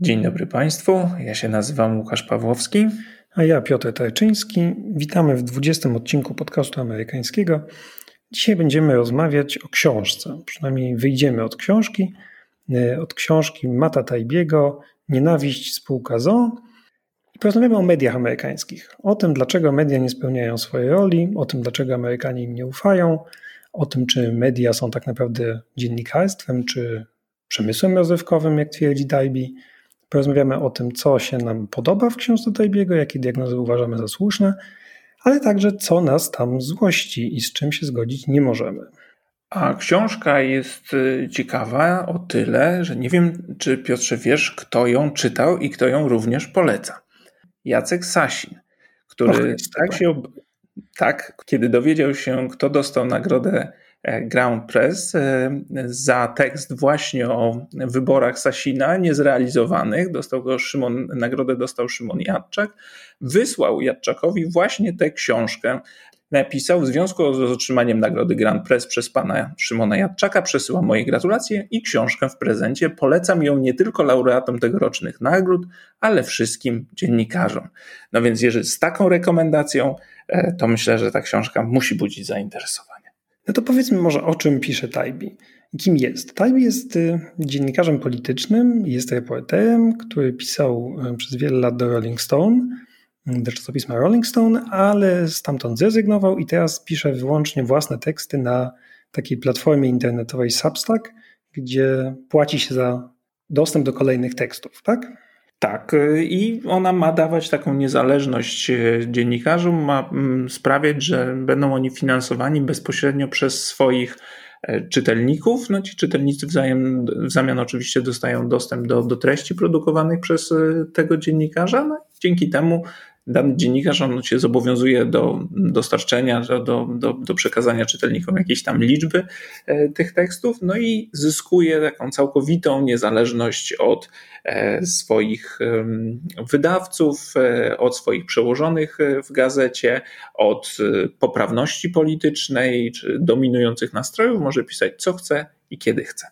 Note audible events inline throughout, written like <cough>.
Dzień dobry Państwu, ja się nazywam Łukasz Pawłowski. A ja Piotr Tajczyński. Witamy w 20 odcinku podcastu amerykańskiego. Dzisiaj będziemy rozmawiać o książce, przynajmniej wyjdziemy od książki, e, od książki Mata Tajbiego Nienawiść spółka ZO i porozmawiamy o mediach amerykańskich, o tym dlaczego media nie spełniają swojej roli, o tym dlaczego Amerykanie im nie ufają, o tym czy media są tak naprawdę dziennikarstwem czy przemysłem rozrywkowym, jak twierdzi Tajbi, Porozmawiamy o tym, co się nam podoba w książce Tajbiego, jakie diagnozy uważamy za słuszne, ale także co nas tam złości i z czym się zgodzić nie możemy. A książka jest y, ciekawa o tyle, że nie wiem, czy Piotrze wiesz, kto ją czytał i kto ją również poleca. Jacek Sasin, który Och, tak się. Tak, kiedy dowiedział się, kto dostał nagrodę Ground Press e, za tekst właśnie o wyborach Sasina niezrealizowanych. Dostał go Szymon, nagrodę dostał Szymon Jadczak. Wysłał Jadczakowi właśnie tę książkę. Napisał w związku z otrzymaniem nagrody Grand Press przez pana Szymona Jadczaka. Przesyłam moje gratulacje i książkę w prezencie. Polecam ją nie tylko laureatom tegorocznych nagród, ale wszystkim dziennikarzom. No więc, jeżeli z taką rekomendacją, e, to myślę, że ta książka musi budzić zainteresowanie. No to powiedzmy może o czym pisze Tajbi. Kim jest? Tajbi jest y, dziennikarzem politycznym, jest reporterem, który pisał y, przez wiele lat do Rolling Stone, y, do czasopisma Rolling Stone, ale stamtąd zrezygnował i teraz pisze wyłącznie własne teksty na takiej platformie internetowej Substack, gdzie płaci się za dostęp do kolejnych tekstów, tak? Tak, y, i ona ma dawać taką niezależność y, dziennikarzom, ma mm, sprawiać, że będą oni finansowani bezpośrednio przez swoich e, czytelników. No ci czytelnicy wzajem, w zamian oczywiście dostają dostęp do, do treści produkowanych przez e, tego dziennikarza. No, dzięki temu dany dziennikarz on się zobowiązuje do dostarczenia, do, do, do przekazania czytelnikom jakiejś tam liczby e, tych tekstów, no i zyskuje taką całkowitą niezależność od e, swoich wydawców, e, od swoich przełożonych w gazecie, od poprawności politycznej czy dominujących nastrojów, może pisać co chce i kiedy chce.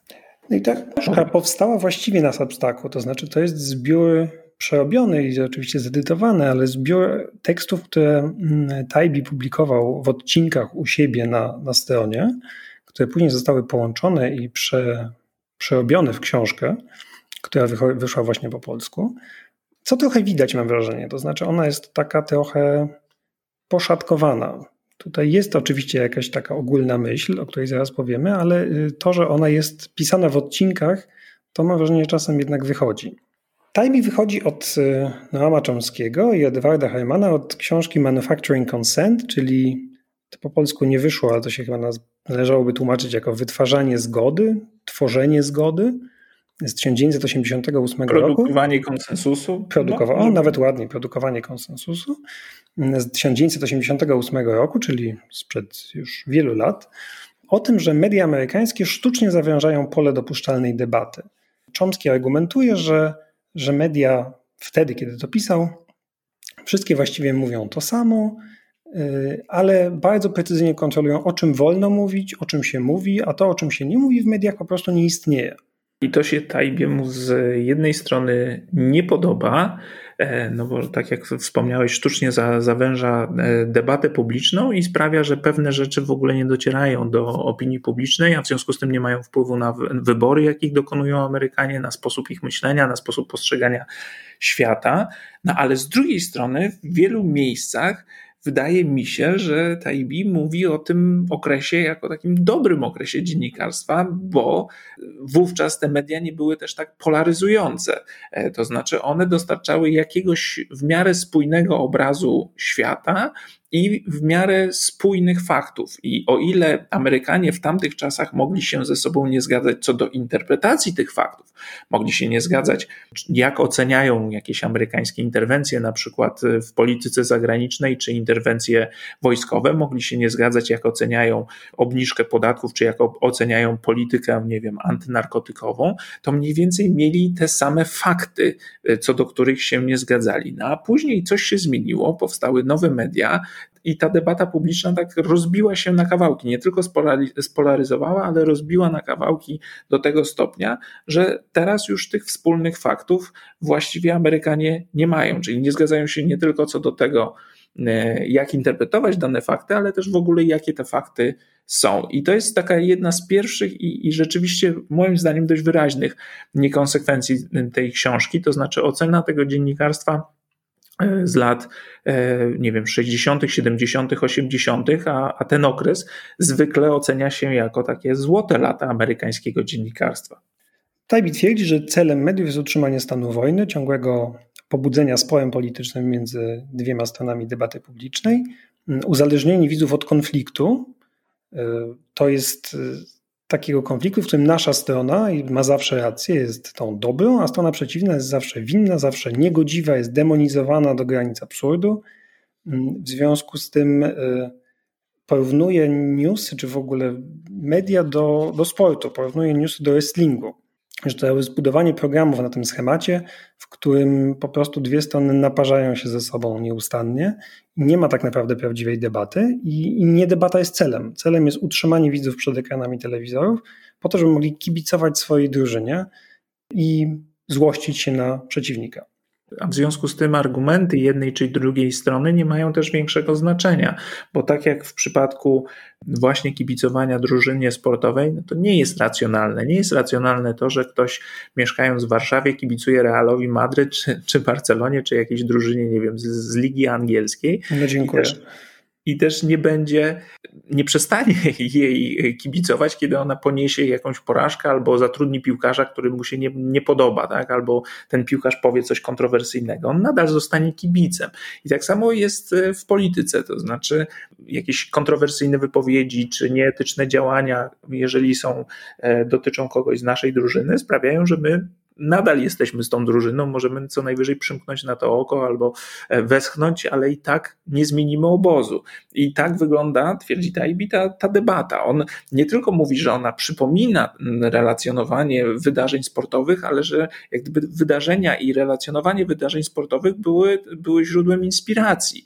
No i ta książka powstała właściwie na Substacku, to znaczy to jest zbiór przerobiony i oczywiście zedytowany, ale zbiór tekstów, które mm, Taibi publikował w odcinkach u siebie na, na stronie, które później zostały połączone i prze, przerobione w książkę, która wyszła właśnie po polsku. Co trochę widać, mam wrażenie. To znaczy, ona jest taka trochę poszatkowana. Tutaj jest oczywiście jakaś taka ogólna myśl, o której zaraz powiemy, ale y, to, że ona jest pisana w odcinkach, to mam wrażenie, że czasem jednak wychodzi. Tajmi wychodzi od y, Noama Chomskiego i Edwarda Heimana od książki Manufacturing Consent, czyli to po polsku nie wyszło, ale to się chyba należałoby tłumaczyć jako wytwarzanie zgody, tworzenie zgody z 1988 Produkowanie roku. Produkowanie konsensusu. Produkowa- no, o, nawet ładnie, produkowanie konsensusu z 1988 roku, czyli sprzed już wielu lat, o tym, że media amerykańskie sztucznie zawężają pole dopuszczalnej debaty. Chomsky argumentuje, że że media wtedy, kiedy to pisał, wszystkie właściwie mówią to samo, y, ale bardzo precyzyjnie kontrolują, o czym wolno mówić, o czym się mówi, a to, o czym się nie mówi w mediach, po prostu nie istnieje. I to się Tajbiemu z jednej strony nie podoba, no bo tak jak wspomniałeś, sztucznie za, zawęża e, debatę publiczną i sprawia, że pewne rzeczy w ogóle nie docierają do opinii publicznej, a w związku z tym nie mają wpływu na wybory, jakich dokonują Amerykanie, na sposób ich myślenia, na sposób postrzegania świata. No ale z drugiej strony w wielu miejscach wydaje mi się, że Taibi mówi o tym okresie jako takim dobrym okresie dziennikarstwa, bo wówczas te media nie były też tak polaryzujące. E, to znaczy, one dostarczały jakiegoś w miarę spójnego obrazu świata, i w miarę spójnych faktów. I o ile Amerykanie w tamtych czasach mogli się ze sobą nie zgadzać co do interpretacji tych faktów, mogli się nie zgadzać, jak oceniają jakieś amerykańskie interwencje, na przykład w polityce zagranicznej, czy interwencje wojskowe, mogli się nie zgadzać, jak oceniają obniżkę podatków, czy jak oceniają politykę, nie wiem, antynarkotykową, to mniej więcej mieli te same fakty, co do których się nie zgadzali. No a później coś się zmieniło, powstały nowe media, i ta debata publiczna tak rozbiła się na kawałki. Nie tylko spolaryzowała, ale rozbiła na kawałki do tego stopnia, że teraz już tych wspólnych faktów właściwie Amerykanie nie mają. Czyli nie zgadzają się nie tylko co do tego, e, jak interpretować dane fakty, ale też w ogóle jakie te fakty są. I to jest taka jedna z pierwszych i, i rzeczywiście moim zdaniem dość wyraźnych niekonsekwencji tej książki, to znaczy ocena tego dziennikarstwa z lat, e, nie wiem, 60., 70., 80., a, a ten okres zwykle ocenia się jako takie złote lata amerykańskiego dziennikarstwa. Tajbi twierdzi, że celem mediów jest utrzymanie stanu wojny, ciągłego pobudzenia sporem politycznym między dwiema stronami debaty publicznej, uzależnienie widzów od konfliktu, to jest takiego konfliktu, w którym nasza strona ma zawsze rację, jest tą dobrą, a strona przeciwna jest zawsze winna, zawsze niegodziwa, jest demonizowana do granic absurdu. W związku z tym y, porównuje newsy, czy w ogóle media do, do sportu, porównuje newsy do wrestlingu że to jest zbudowanie programów na tym schemacie, w którym po prostu dwie strony naparzają się ze sobą nieustannie. Nie ma tak naprawdę prawdziwej debaty i, i nie debata jest celem. Celem jest utrzymanie widzów przed ekranami telewizorów, po to, żeby mogli kibicować swojej drużynie i złościć się na przeciwnika. A w związku z tym argumenty jednej czy drugiej strony nie mają też większego znaczenia, bo tak jak w przypadku właśnie kibicowania drużynie sportowej, no to nie jest racjonalne. Nie jest racjonalne to, że ktoś mieszkając w Warszawie kibicuje Realowi Madryt, czy, czy Barcelonie, czy jakiejś drużynie, nie wiem, z, z Ligi Angielskiej. No dziękuję i też nie będzie, nie przestanie <laughs> jej kibicować, kiedy ona poniesie jakąś porażkę albo zatrudni piłkarza, który mu się nie, nie podoba, tak? albo ten piłkarz powie coś kontrowersyjnego. On nadal zostanie kibicem. I tak samo jest e, w polityce, to znaczy jakieś kontrowersyjne wypowiedzi czy nieetyczne działania, jeżeli są, e, dotyczą kogoś z naszej drużyny, sprawiają, że my nadal jesteśmy z tą drużyną, możemy co najwyżej przymknąć na to oko albo e, westchnąć, ale i tak nie zmienimy obozu. I tak wygląda, twierdzi Taibbi, ta, ta debata. On nie tylko mówi, że ona przypomina relacjonowanie wydarzeń sportowych, ale że jak gdyby wydarzenia i relacjonowanie wydarzeń sportowych były, były źródłem inspiracji.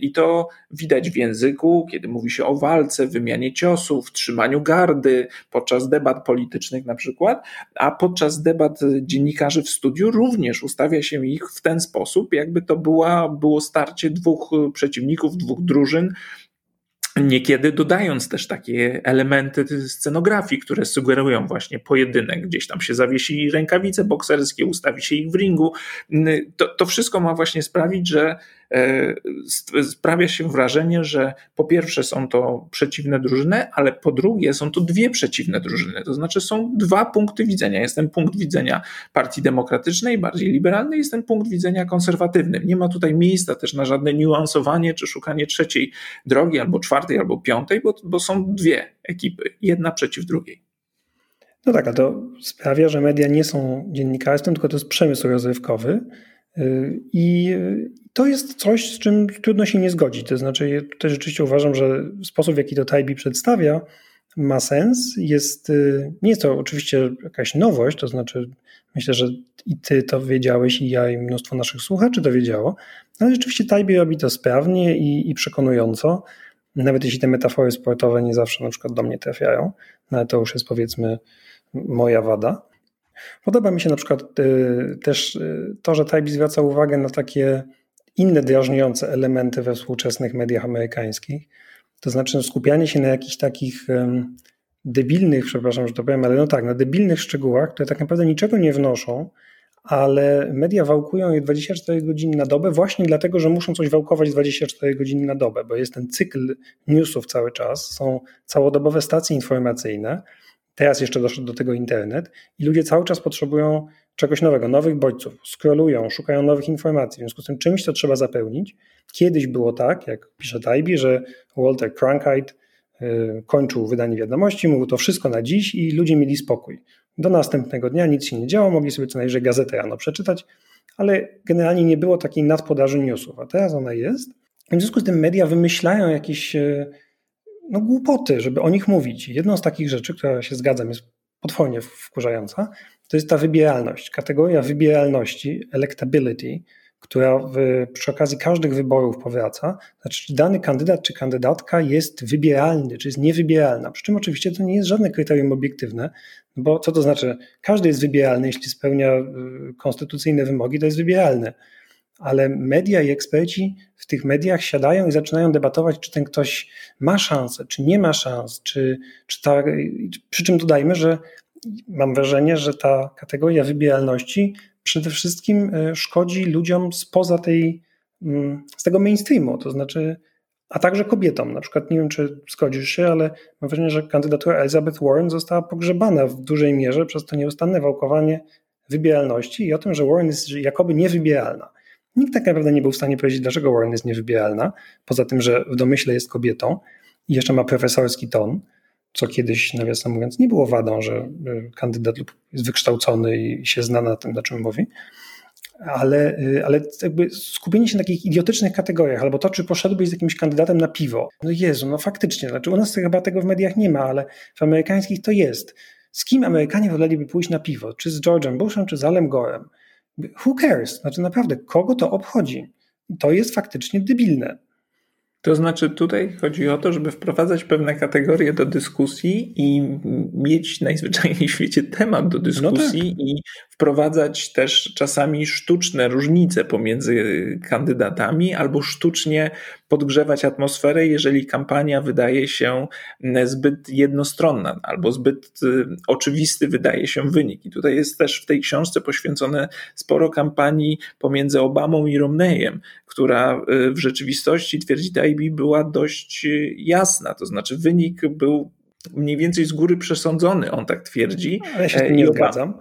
I to widać w języku, kiedy mówi się o walce, wymianie ciosów, trzymaniu gardy podczas debat politycznych na przykład, a podczas debat dziennikarzy w studiu również ustawia się ich w ten sposób, jakby to była, było starcie dwóch przeciwników, dwóch drużyn, Niekiedy dodając też takie elementy scenografii, które sugerują właśnie pojedynek, gdzieś tam się zawiesi rękawice bokserskie, ustawi się ich w ringu. To, to wszystko ma właśnie sprawić, że E, sprawia się wrażenie, że po pierwsze są to przeciwne drużyny, ale po drugie są to dwie przeciwne drużyny. To znaczy są dwa punkty widzenia. Jest ten punkt widzenia Partii Demokratycznej, bardziej liberalnej, jest ten punkt widzenia konserwatywnym. Nie ma tutaj miejsca też na żadne niuansowanie czy szukanie trzeciej drogi, albo czwartej, albo piątej, bo, bo są dwie ekipy, jedna przeciw drugiej. No tak, a to sprawia, że media nie są dziennikarstwem, tylko to jest przemysł rozrywkowy. I to jest coś, z czym trudno się nie zgodzić. To znaczy, ja tutaj rzeczywiście uważam, że sposób, w jaki to Taibi przedstawia, ma sens. Jest, y, nie jest to oczywiście jakaś nowość, to znaczy, myślę, że i ty to wiedziałeś, i ja, i mnóstwo naszych słuchaczy to wiedziało, ale rzeczywiście Taibi robi to sprawnie i, i przekonująco. Nawet jeśli te metafory sportowe nie zawsze na przykład do mnie trafiają, no ale to już jest powiedzmy moja wada. Podoba mi się na przykład y, też y, to, że Taibi zwraca uwagę na takie inne drażniące elementy we współczesnych mediach amerykańskich. To znaczy skupianie się na jakichś takich debilnych, przepraszam, że to powiem, ale no tak, na debilnych szczegółach, które tak naprawdę niczego nie wnoszą, ale media wałkują je 24 godziny na dobę właśnie dlatego, że muszą coś wałkować 24 godziny na dobę, bo jest ten cykl newsów cały czas, są całodobowe stacje informacyjne, teraz jeszcze doszedł do tego internet i ludzie cały czas potrzebują czegoś nowego, nowych bodźców, scrollują, szukają nowych informacji, w związku z tym czymś to trzeba zapełnić. Kiedyś było tak, jak pisze Taibi, że Walter Cronkite y, kończył wydanie wiadomości, mówił to wszystko na dziś i ludzie mieli spokój. Do następnego dnia nic się nie działo, mogli sobie co najwyżej gazetę rano przeczytać, ale generalnie nie było takiej nadpodaży newsów, a teraz ona jest. W związku z tym media wymyślają jakieś y, no, głupoty, żeby o nich mówić. Jedną z takich rzeczy, która się zgadzam, jest potwornie wkurzająca, to jest ta wybieralność. Kategoria wybieralności, electability, która w, przy okazji każdych wyborów powraca, znaczy czy dany kandydat czy kandydatka jest wybieralny, czy jest niewybieralna. Przy czym oczywiście to nie jest żadne kryterium obiektywne, bo co to znaczy? Każdy jest wybieralny, jeśli spełnia y, konstytucyjne wymogi, to jest wybieralny. Ale media i eksperci w tych mediach siadają i zaczynają debatować, czy ten ktoś ma szansę, czy nie ma szans, czy, czy ta, przy czym dodajmy, że mam wrażenie, że ta kategoria wybieralności przede wszystkim e, szkodzi ludziom spoza tej, mm, z tego mainstreamu, to znaczy, a także kobietom. Na przykład, nie wiem, czy zgodzisz się, ale mam wrażenie, że kandydatura Elizabeth Warren została pogrzebana w dużej mierze przez to nieustanne wałkowanie wybieralności i o tym, że Warren jest jakoby niewybieralna. Nikt tak naprawdę nie był w stanie powiedzieć, dlaczego Warren jest niewybieralna, poza tym, że w domyśle jest kobietą i jeszcze ma profesorski ton co kiedyś, nawiasem mówiąc, nie było wadą, że e, kandydat lub jest wykształcony i się zna na tym, na czym mówi. Ale, e, ale jakby skupienie się na takich idiotycznych kategoriach, albo to, czy poszedłbyś z jakimś kandydatem na piwo. No Jezu, no faktycznie, znaczy u nas chyba tego w mediach nie ma, ale w amerykańskich to jest. Z kim Amerykanie woleliby pójść na piwo? Czy z George'em Bushem, czy z Alem Gorem? Who cares? Znaczy naprawdę, kogo to obchodzi? To jest faktycznie debilne. To znaczy, tutaj chodzi o to, żeby wprowadzać pewne kategorie do dyskusji i mieć najzwyczajniej w świecie temat do dyskusji no tak. i wprowadzać też czasami sztuczne różnice pomiędzy kandydatami albo sztucznie podgrzewać atmosferę, jeżeli kampania wydaje się zbyt jednostronna albo zbyt y, oczywisty wydaje się wynik. I tutaj jest też w tej książce poświęcone sporo kampanii pomiędzy Obamą i Romneyem, która y, w rzeczywistości, twierdzi Taibbi, była dość jasna. To znaczy wynik był mniej więcej z góry przesądzony, on tak twierdzi. Ale się nie zgadzam.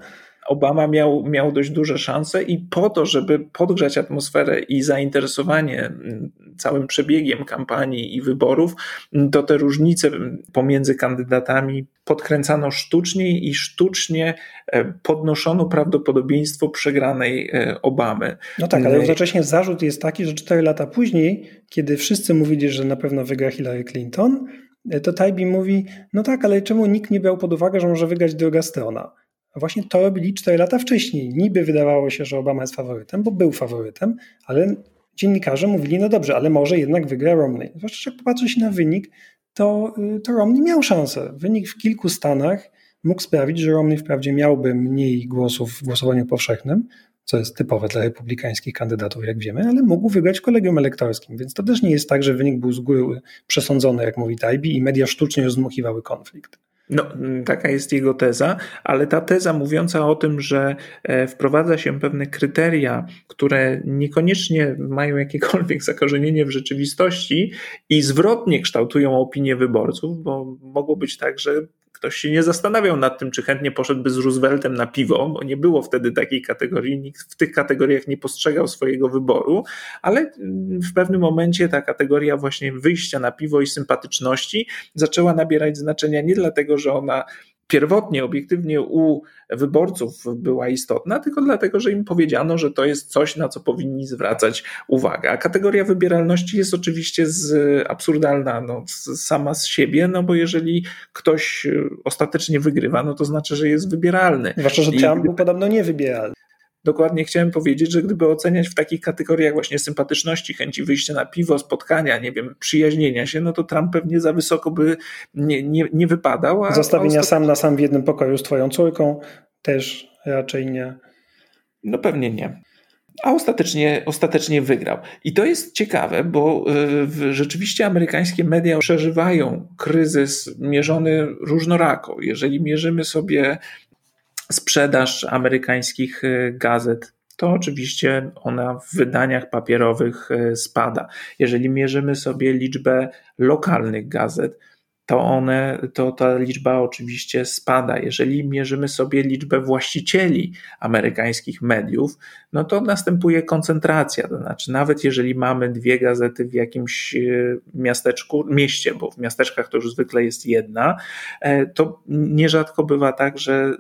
Obama miał, miał dość duże szanse i po to, żeby podgrzać atmosferę i zainteresowanie mm, całym przebiegiem kampanii i wyborów, mm, to te różnice pomiędzy kandydatami podkręcano sztucznie i sztucznie e, podnoszono prawdopodobieństwo przegranej e, Obamy. No tak, ale mm. jednocześnie zarzut jest taki, że cztery lata później, kiedy wszyscy mówili, że na pewno wygra Hillary Clinton, e, to Taibbi mówi, no tak, ale czemu nikt nie brał pod uwagę, że może wygrać druga strona? Właśnie to robili 4 lata wcześniej. Niby wydawało się, że Obama jest faworytem, bo był faworytem, ale dziennikarze mówili, no dobrze, ale może jednak wygra Romney. Zwłaszcza jak popatrzy się na wynik, to, y, to Romney miał szansę. Wynik w kilku stanach mógł sprawić, że Romney wprawdzie miałby mniej głosów w głosowaniu powszechnym, co jest typowe dla republikańskich kandydatów, jak wiemy, ale mógł wygrać kolegium elektorskim, więc to też nie jest tak, że wynik był z góry przesądzony, jak mówi Tajbi, i media sztucznie rozdmuchiwały konflikt. No, taka jest jego teza, ale ta teza mówiąca o tym, że e, wprowadza się pewne kryteria, które niekoniecznie mają jakiekolwiek <laughs> zakorzenienie w rzeczywistości i zwrotnie kształtują opinię wyborców, bo mogło być tak, że ktoś się nie zastanawiał nad tym, czy chętnie poszedłby z Rooseveltem na piwo, bo nie było wtedy takiej kategorii, nikt w tych kategoriach nie postrzegał swojego wyboru, ale w pewnym momencie ta kategoria właśnie wyjścia na piwo i sympatyczności zaczęła nabierać znaczenia nie dlatego, że ona pierwotnie, obiektywnie u wyborców była istotna, tylko dlatego, że im powiedziano, że to jest coś, na co powinni zwracać uwagę. A kategoria wybieralności jest oczywiście z, absurdalna no, sama z siebie, no bo jeżeli ktoś ostatecznie wygrywa, no to znaczy, że jest wybieralny. Zwłaszcza, że Trump był podobno niewybieralny dokładnie chciałem powiedzieć, że gdyby oceniać w takich kategoriach właśnie sympatyczności, chęci wyjścia na piwo, spotkania, nie wiem, przyjaźnienia się, no to Trump pewnie za wysoko by nie, nie, nie wypadał. A Zostawienia sam na sam w jednym pokoju z twoją córką też raczej nie. No pewnie nie. A ostatecznie, ostatecznie wygrał. I to jest ciekawe, bo y, rzeczywiście amerykańskie media przeżywają kryzys mierzony różnorako. Jeżeli mierzymy sobie sprzedaż amerykańskich y, gazet, to oczywiście ona w wydaniach papierowych y, spada. Jeżeli mierzymy sobie liczbę lokalnych gazet, to one, to ta liczba oczywiście spada. Jeżeli mierzymy sobie liczbę właścicieli amerykańskich mediów, no to następuje koncentracja. To znaczy, nawet jeżeli mamy dwie gazety w jakimś e, miasteczku, mieście, bo w miasteczkach to już zwykle jest jedna, e, to nierzadko bywa tak, że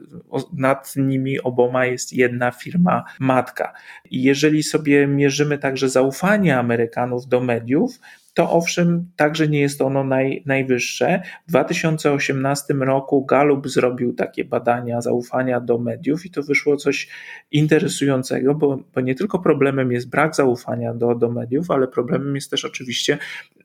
nad nimi oboma jest jedna firma matka. I jeżeli sobie mierzymy także zaufanie Amerykanów do mediów, to owszem, także nie jest ono naj, najwyższe. W 2018 roku Gallup zrobił takie badania zaufania do mediów i to wyszło coś interesującego, bo, bo nie tylko problemem jest brak zaufania do, do mediów, ale problemem jest też oczywiście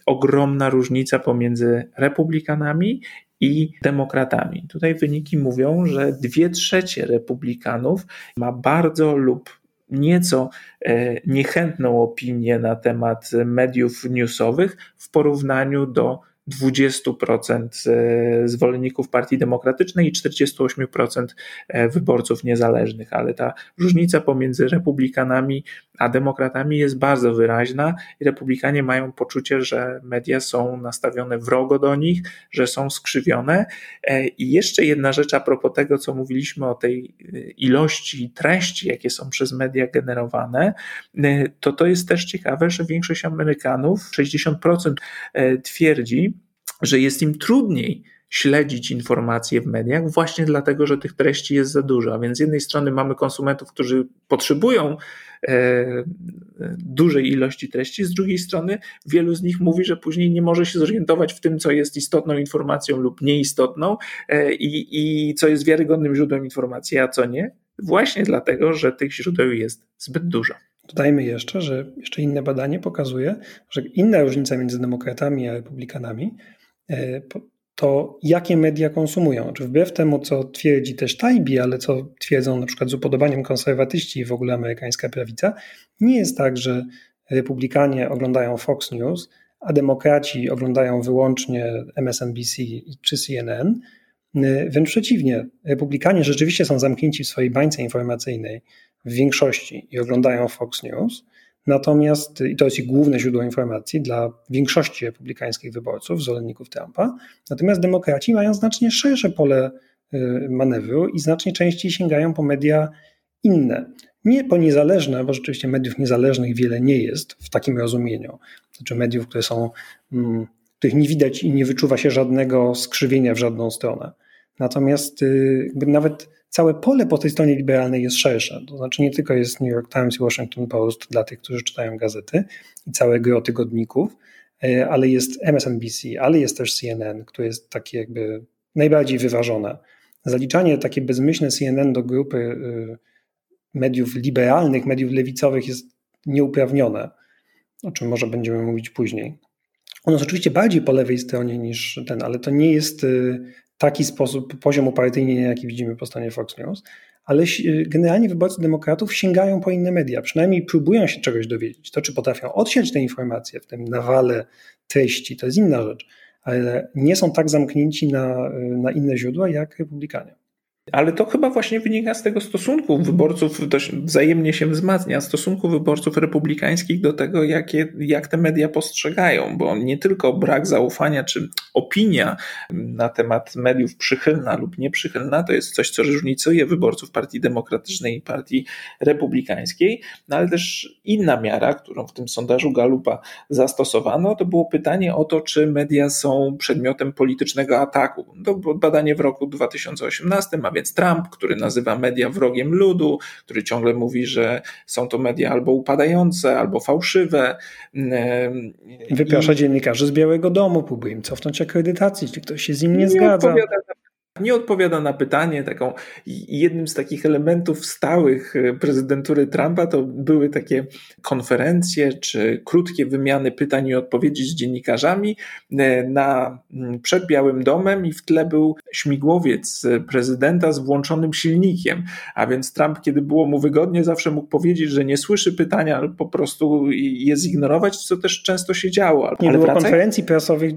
ogromna różnica pomiędzy republikanami i demokratami. Tutaj wyniki mówią, że dwie trzecie republikanów ma bardzo lub nieco e, niechętną opinię na temat mediów newsowych w porównaniu do 20% e, zwolenników Partii Demokratycznej i 48% e, wyborców niezależnych, ale ta różnica pomiędzy republikanami a demokratami jest bardzo wyraźna republikanie mają poczucie, że media są nastawione wrogo do nich, że są skrzywione. E, I jeszcze jedna rzecz a propos tego, co mówiliśmy o tej ilości treści, jakie są przez media generowane, to to jest też ciekawe, że większość Amerykanów, 60% twierdzi, że jest im trudniej śledzić informacje w mediach właśnie dlatego, że tych treści jest za dużo. A więc z jednej strony mamy konsumentów, którzy potrzebują e, dużej ilości treści, z drugiej strony wielu z nich mówi, że później nie może się zorientować w tym, co jest istotną informacją lub nieistotną e, i, i co jest wiarygodnym źródłem informacji, a co nie. Właśnie dlatego, że tych źródeł jest zbyt dużo. Dodajmy jeszcze, że jeszcze inne badanie pokazuje, że inna różnica między demokratami a republikanami to jakie media konsumują. Czy wbrew temu, co twierdzi też Tajbi, ale co twierdzą na przykład z upodobaniem konserwatyści i w ogóle amerykańska prawica, nie jest tak, że republikanie oglądają Fox News, a demokraci oglądają wyłącznie MSNBC czy CNN. E, wręcz przeciwnie, republikanie rzeczywiście są zamknięci w swojej bańce informacyjnej w większości i oglądają Fox News, Natomiast, i to jest ich główne źródło informacji dla większości republikańskich wyborców, zwolenników Trumpa, natomiast demokraci mają znacznie szersze pole y, manewru i znacznie częściej sięgają po media inne. Nie po niezależne, bo rzeczywiście mediów niezależnych wiele nie jest w takim rozumieniu. Znaczy mediów, które są, mm, których nie widać i nie wyczuwa się żadnego skrzywienia w żadną stronę. Natomiast y, nawet całe pole po tej stronie liberalnej jest szersze. To znaczy nie tylko jest New York Times i Washington Post dla tych, którzy czytają gazety i całe gro tygodników, e, ale jest MSNBC, ale jest też CNN, które jest takie jakby najbardziej wyważone. Zaliczanie takie bezmyślne CNN do grupy y, mediów liberalnych, mediów lewicowych jest nieuprawnione, o czym może będziemy mówić później. Ono jest oczywiście bardziej po lewej stronie niż ten, ale to nie jest y, taki sposób, poziom upartyjnienia, jaki widzimy po stronie Fox News, ale generalnie wyborcy demokratów sięgają po inne media, przynajmniej próbują się czegoś dowiedzieć. To, czy potrafią odsiać te informacje w tym nawale treści, to jest inna rzecz, ale nie są tak zamknięci na, na inne źródła jak republikanie. Ale to chyba właśnie wynika z tego stosunku wyborców, dość wzajemnie się wzmacnia, stosunku wyborców republikańskich do tego, jakie, jak te media postrzegają, bo nie tylko brak zaufania czy opinia na temat mediów przychylna lub nieprzychylna, to jest coś, co różnicuje wyborców Partii Demokratycznej i Partii Republikańskiej, no ale też inna miara, którą w tym sondażu Galupa zastosowano, to było pytanie o to, czy media są przedmiotem politycznego ataku. To było badanie w roku 2018, a więc Trump, który nazywa media wrogiem ludu, który ciągle mówi, że są to media albo upadające, albo fałszywe. Wyprasza I... dziennikarzy z Białego Domu, próbuje im cofnąć akredytacji, czy ktoś się z nim nie, nie zgadza nie odpowiada na pytanie. Taką, jednym z takich elementów stałych e, prezydentury Trumpa to były takie konferencje czy krótkie wymiany pytań i odpowiedzi z dziennikarzami e, na, przed Białym Domem i w tle był śmigłowiec prezydenta z włączonym silnikiem. A więc Trump, kiedy było mu wygodnie, zawsze mógł powiedzieć, że nie słyszy pytania, albo po prostu je zignorować, co też często się działo. Nie Ale było wracaj... konferencji prasowych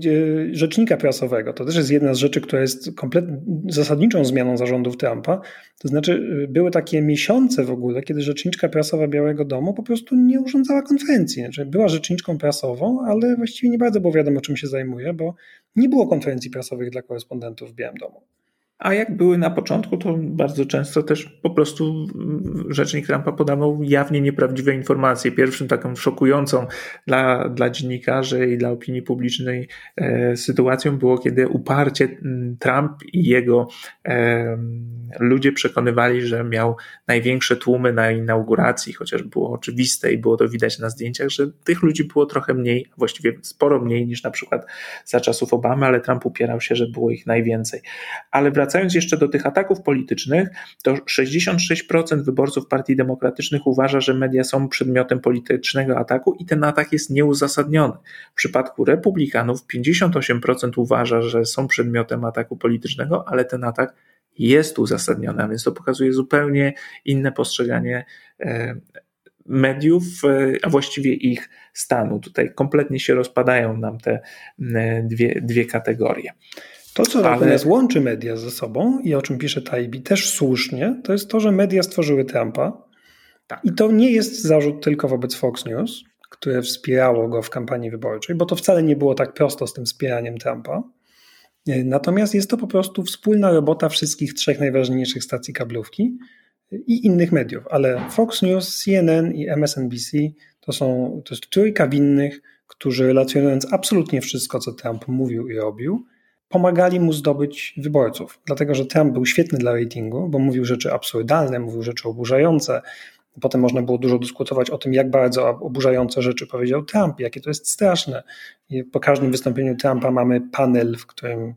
rzecznika prasowego. To też jest jedna z rzeczy, która jest kompletnie zasadniczą zmianą zarządów Trumpa. To znaczy, y, były takie miesiące w ogóle, kiedy rzeczniczka prasowa Białego Domu po prostu nie urządzała konferencji. Znaczy, była rzeczniczką prasową, ale właściwie nie bardzo było wiadomo, czym się zajmuje, bo nie było konferencji prasowych dla korespondentów w Białym Domu. A jak były na początku, to bardzo często też po prostu rzecznik Trumpa podawał jawnie nieprawdziwe informacje. Pierwszym taką szokującą dla, dla dziennikarzy i dla opinii publicznej e, sytuacją było, kiedy uparcie Trump i jego e, ludzie przekonywali, że miał największe tłumy na inauguracji, chociaż było oczywiste i było to widać na zdjęciach, że tych ludzi było trochę mniej, właściwie sporo mniej niż na przykład za czasów Obamy, ale Trump upierał się, że było ich najwięcej. Ale wracając jeszcze do tych ataków politycznych, to 66% wyborców Partii Demokratycznych uważa, że media są przedmiotem politycznego ataku i ten atak jest nieuzasadniony. W przypadku Republikanów 58% uważa, że są przedmiotem ataku politycznego, ale ten atak jest uzasadnione, a więc to pokazuje zupełnie inne postrzeganie e, mediów, e, a właściwie ich stanu. Tutaj kompletnie się rozpadają nam te dwie, dwie kategorie. To, co Ale... natomiast łączy media ze sobą i o czym pisze Taibi też słusznie, to jest to, że media stworzyły Trumpa. Tak. I to nie jest zarzut tylko wobec Fox News, które wspierało go w kampanii wyborczej, bo to wcale nie było tak prosto z tym wspieraniem Trumpa. Natomiast jest to po prostu wspólna robota wszystkich trzech najważniejszych stacji kablówki i innych mediów, ale Fox News, CNN i MSNBC to są to jest trójka winnych, którzy relacjonując absolutnie wszystko, co Trump mówił i robił, pomagali mu zdobyć wyborców. Dlatego, że Trump był świetny dla ratingu, bo mówił rzeczy absurdalne, mówił rzeczy oburzające. Potem można było dużo dyskutować o tym, jak bardzo oburzające rzeczy powiedział Trump, jakie to jest straszne. I po każdym wystąpieniu Trumpa mamy panel, w którym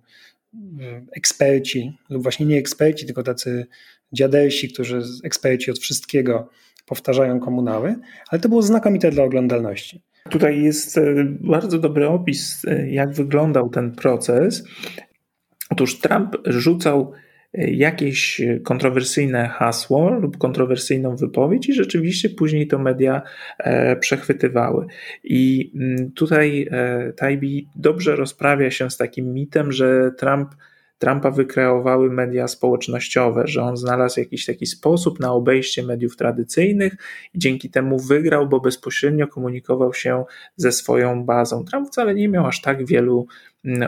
mm, eksperci, lub właśnie nie eksperci, tylko tacy dziadersi, którzy eksperci od wszystkiego powtarzają komunały, ale to było znakomite dla oglądalności. Tutaj jest e, bardzo dobry opis, e, jak wyglądał ten proces. Otóż Trump rzucał e, jakieś kontrowersyjne hasło lub kontrowersyjną wypowiedź i rzeczywiście później to media przechwytywały. I mm, tutaj Tajbi dobrze rozprawia się z takim mitem, że Trump Trumpa wykreowały media społecznościowe, że on znalazł jakiś taki sposób na obejście mediów tradycyjnych i dzięki temu wygrał, bo bezpośrednio komunikował się ze swoją bazą. Trump wcale nie miał aż tak wielu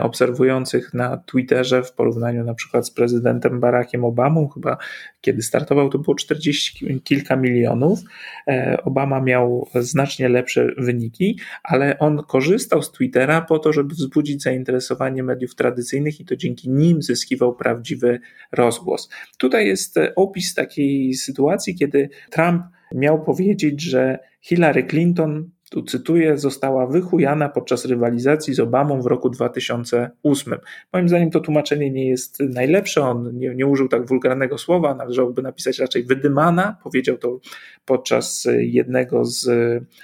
obserwujących na Twitterze w porównaniu na przykład z prezydentem Barackiem Obamą, chyba kiedy startował to było 40 kilka milionów. E, Obama miał znacznie lepsze wyniki, ale on korzystał z Twittera po to, żeby wzbudzić zainteresowanie mediów tradycyjnych i to dzięki nim zyskiwał prawdziwy rozgłos. Tutaj jest opis takiej sytuacji, kiedy Trump miał powiedzieć, że Hillary Clinton tu cytuję, została wychujana podczas rywalizacji z Obamą w roku 2008. Moim zdaniem to tłumaczenie nie jest najlepsze, on nie, nie użył tak wulgarnego słowa, należałoby napisać raczej wydymana, powiedział to podczas jednego z,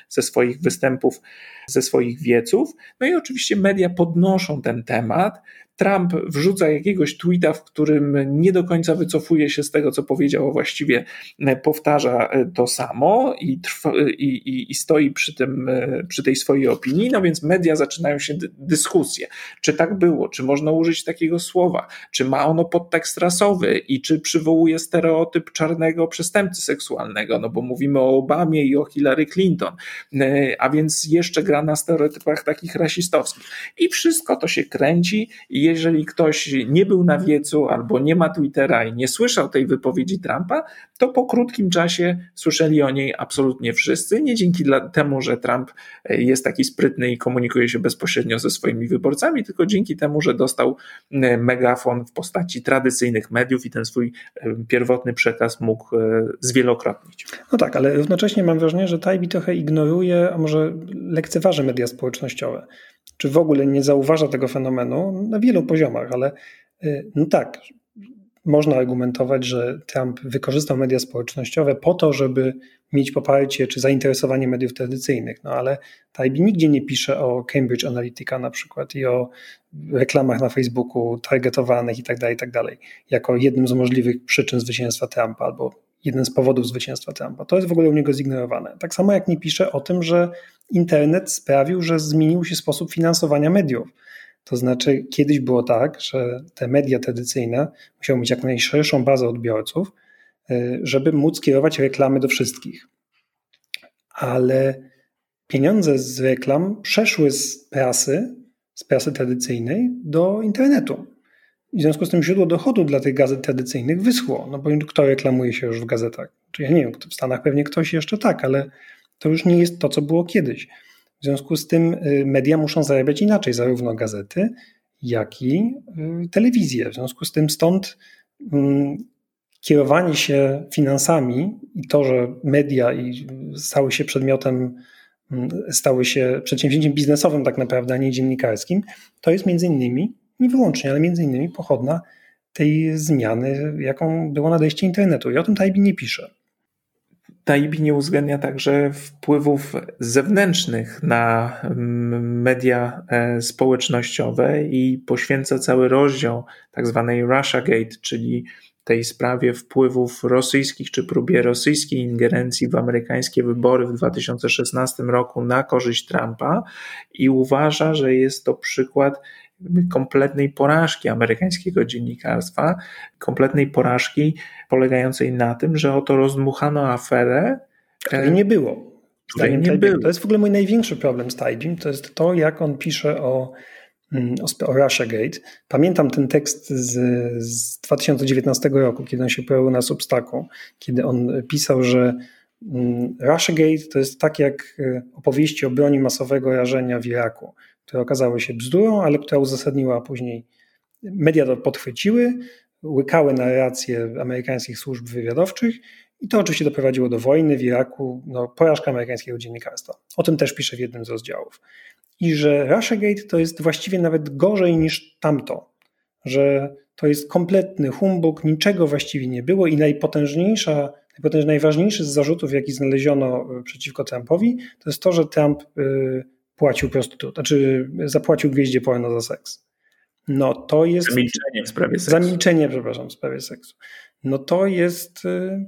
ze swoich występów, ze swoich wieców. No i oczywiście media podnoszą ten temat, Trump wrzuca jakiegoś tweeta, w którym nie do końca wycofuje się z tego, co powiedział, a właściwie e, powtarza e, to samo i, trwa, e, i, i, i stoi przy, tym, przy tej swojej opinii, no więc media zaczynają się dyskusje. Czy tak było? Czy można użyć takiego słowa? Czy ma ono podtekst rasowy i czy przywołuje stereotyp czarnego przestępcy seksualnego? No bo mówimy o Obamie i o Hillary Clinton, a więc jeszcze gra na stereotypach takich rasistowskich. I wszystko to się kręci i jeżeli ktoś nie był na wiecu albo nie ma Twittera i nie słyszał tej wypowiedzi Trumpa, to po krótkim czasie słyszeli o niej absolutnie wszyscy. Nie dzięki temu, że Trump e, jest taki sprytny i komunikuje się bezpośrednio ze swoimi wyborcami, tylko dzięki temu, że dostał e, megafon w postaci tradycyjnych mediów i ten swój e, pierwotny przekaz mógł zwielokrotnić. No tak, ale równocześnie mam wrażenie, że Tajbi trochę ignoruje, a może lekceważy media społecznościowe czy w ogóle nie zauważa tego fenomenu na wielu poziomach, ale y, no tak, można argumentować, że Trump wykorzystał media społecznościowe po to, żeby mieć poparcie czy zainteresowanie mediów tradycyjnych, no ale Tajbi nigdzie nie pisze o Cambridge Analytica na przykład i o reklamach na Facebooku targetowanych i tak dalej, i tak dalej, jako jednym z możliwych przyczyn zwycięstwa Trumpa albo jeden z powodów zwycięstwa Trumpa. To jest w ogóle u niego zignorowane. Tak samo jak nie pisze o tym, że internet sprawił, że zmienił się sposób finansowania mediów. To znaczy, kiedyś było tak, że te media tradycyjne musiały mieć jak najszerszą bazę odbiorców, y, żeby móc kierować reklamy do wszystkich. Ale pieniądze z reklam przeszły z prasy, z prasy tradycyjnej do internetu. W związku z tym źródło dochodu dla tych gazet tradycyjnych wyschło, no bo kto reklamuje się już w gazetach? Czy ja nie wiem, w Stanach pewnie ktoś jeszcze tak, ale to już nie jest to, co było kiedyś. W związku z tym y, media muszą zarabiać inaczej, zarówno gazety, jak i y, telewizję. W związku z tym stąd mm, kierowanie się finansami i to, że media stały się przedmiotem, mm, stały się przedsięwzięciem biznesowym tak naprawdę, a nie dziennikarskim, to jest między innymi, nie wyłącznie, ale między innymi pochodna tej zmiany, jaką było nadejście internetu. I o tym Tajbi nie pisze. Taibi nie uwzględnia także wpływów zewnętrznych na mm, media e, społecznościowe i poświęca cały rozdział tak zwanej Russiagate, czyli tej sprawie wpływów rosyjskich czy próbie rosyjskiej ingerencji w amerykańskie wybory w 2016 roku na korzyść Trumpa i uważa, że jest to przykład kompletnej porażki amerykańskiego dziennikarstwa, kompletnej porażki polegającej na tym, że oto rozdmuchano aferę. Której nie było. Której nie było. To jest w ogóle mój największy problem z Taibim, to jest to, jak on pisze o, mm, o, o Russiagate. Pamiętam ten tekst z, z 2019 roku, kiedy on się pojawił na Substacku, kiedy on pisał, że mm, Russiagate to jest tak jak e, opowieści o broni masowego rażenia w Iraku które okazały się bzdurą, ale która uzasadniła później, media to podchwyciły, łykały narracje amerykańskich służb wywiadowczych i to oczywiście doprowadziło do wojny w Iraku, no, porażka amerykańskiego dziennikarstwa. O tym też piszę w jednym z rozdziałów. I że Russiagate to jest właściwie nawet gorzej niż tamto, że to jest kompletny humbug, niczego właściwie nie było i najpotężniejsza, najważniejszy z zarzutów, jaki znaleziono przeciwko Trumpowi, to jest to, że Trump y, płacił prostytut, znaczy zapłacił gwieździe porno za seks. No to jest. Zamilczenie w sprawie seksu. Zamilczenie, przepraszam, w sprawie seksu. No to jest y,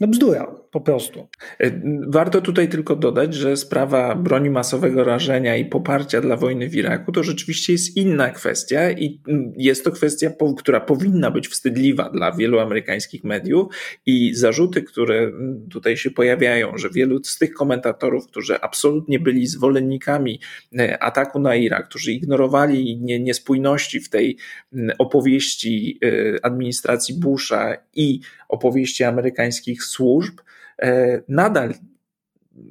no bzdura, po prostu. E, warto tutaj tylko dodać, że sprawa broni masowego rażenia i poparcia dla wojny w Iraku to rzeczywiście jest inna kwestia i jest to kwestia, która powinna być wstydliwa dla wielu amerykańskich mediów i zarzuty, które tutaj się pojawiają, że wielu z tych komentatorów, którzy absolutnie byli zwolennikami e, ataku na Irak, którzy ignorowali niespójności w tej opowieści e, administracji Busha i opowieści amerykańskich służb, e, nadal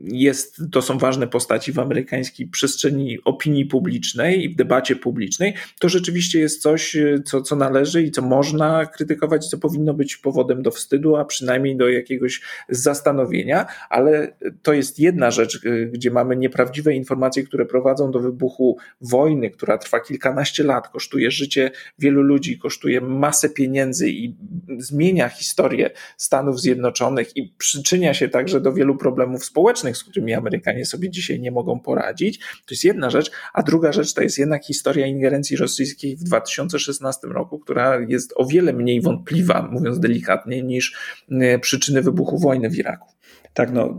jest, to są ważne postaci w amerykańskiej przestrzeni opinii publicznej i w debacie publicznej, to rzeczywiście jest coś, co, co należy i co można krytykować, co powinno być powodem do wstydu, a przynajmniej do jakiegoś zastanowienia, ale to jest jedna rzecz, gdzie mamy nieprawdziwe informacje, które prowadzą do wybuchu wojny, która trwa kilkanaście lat, kosztuje życie wielu ludzi, kosztuje masę pieniędzy i zmienia historię Stanów Zjednoczonych i przyczynia się także do wielu problemów społecznych społecznych, z którymi Amerykanie sobie dzisiaj nie mogą poradzić. To jest jedna rzecz, a druga rzecz to jest jednak historia ingerencji rosyjskiej w 2016 roku, która jest o wiele mniej wątpliwa, mówiąc delikatnie, niż e, przyczyny wybuchu wojny w Iraku. Tak, no,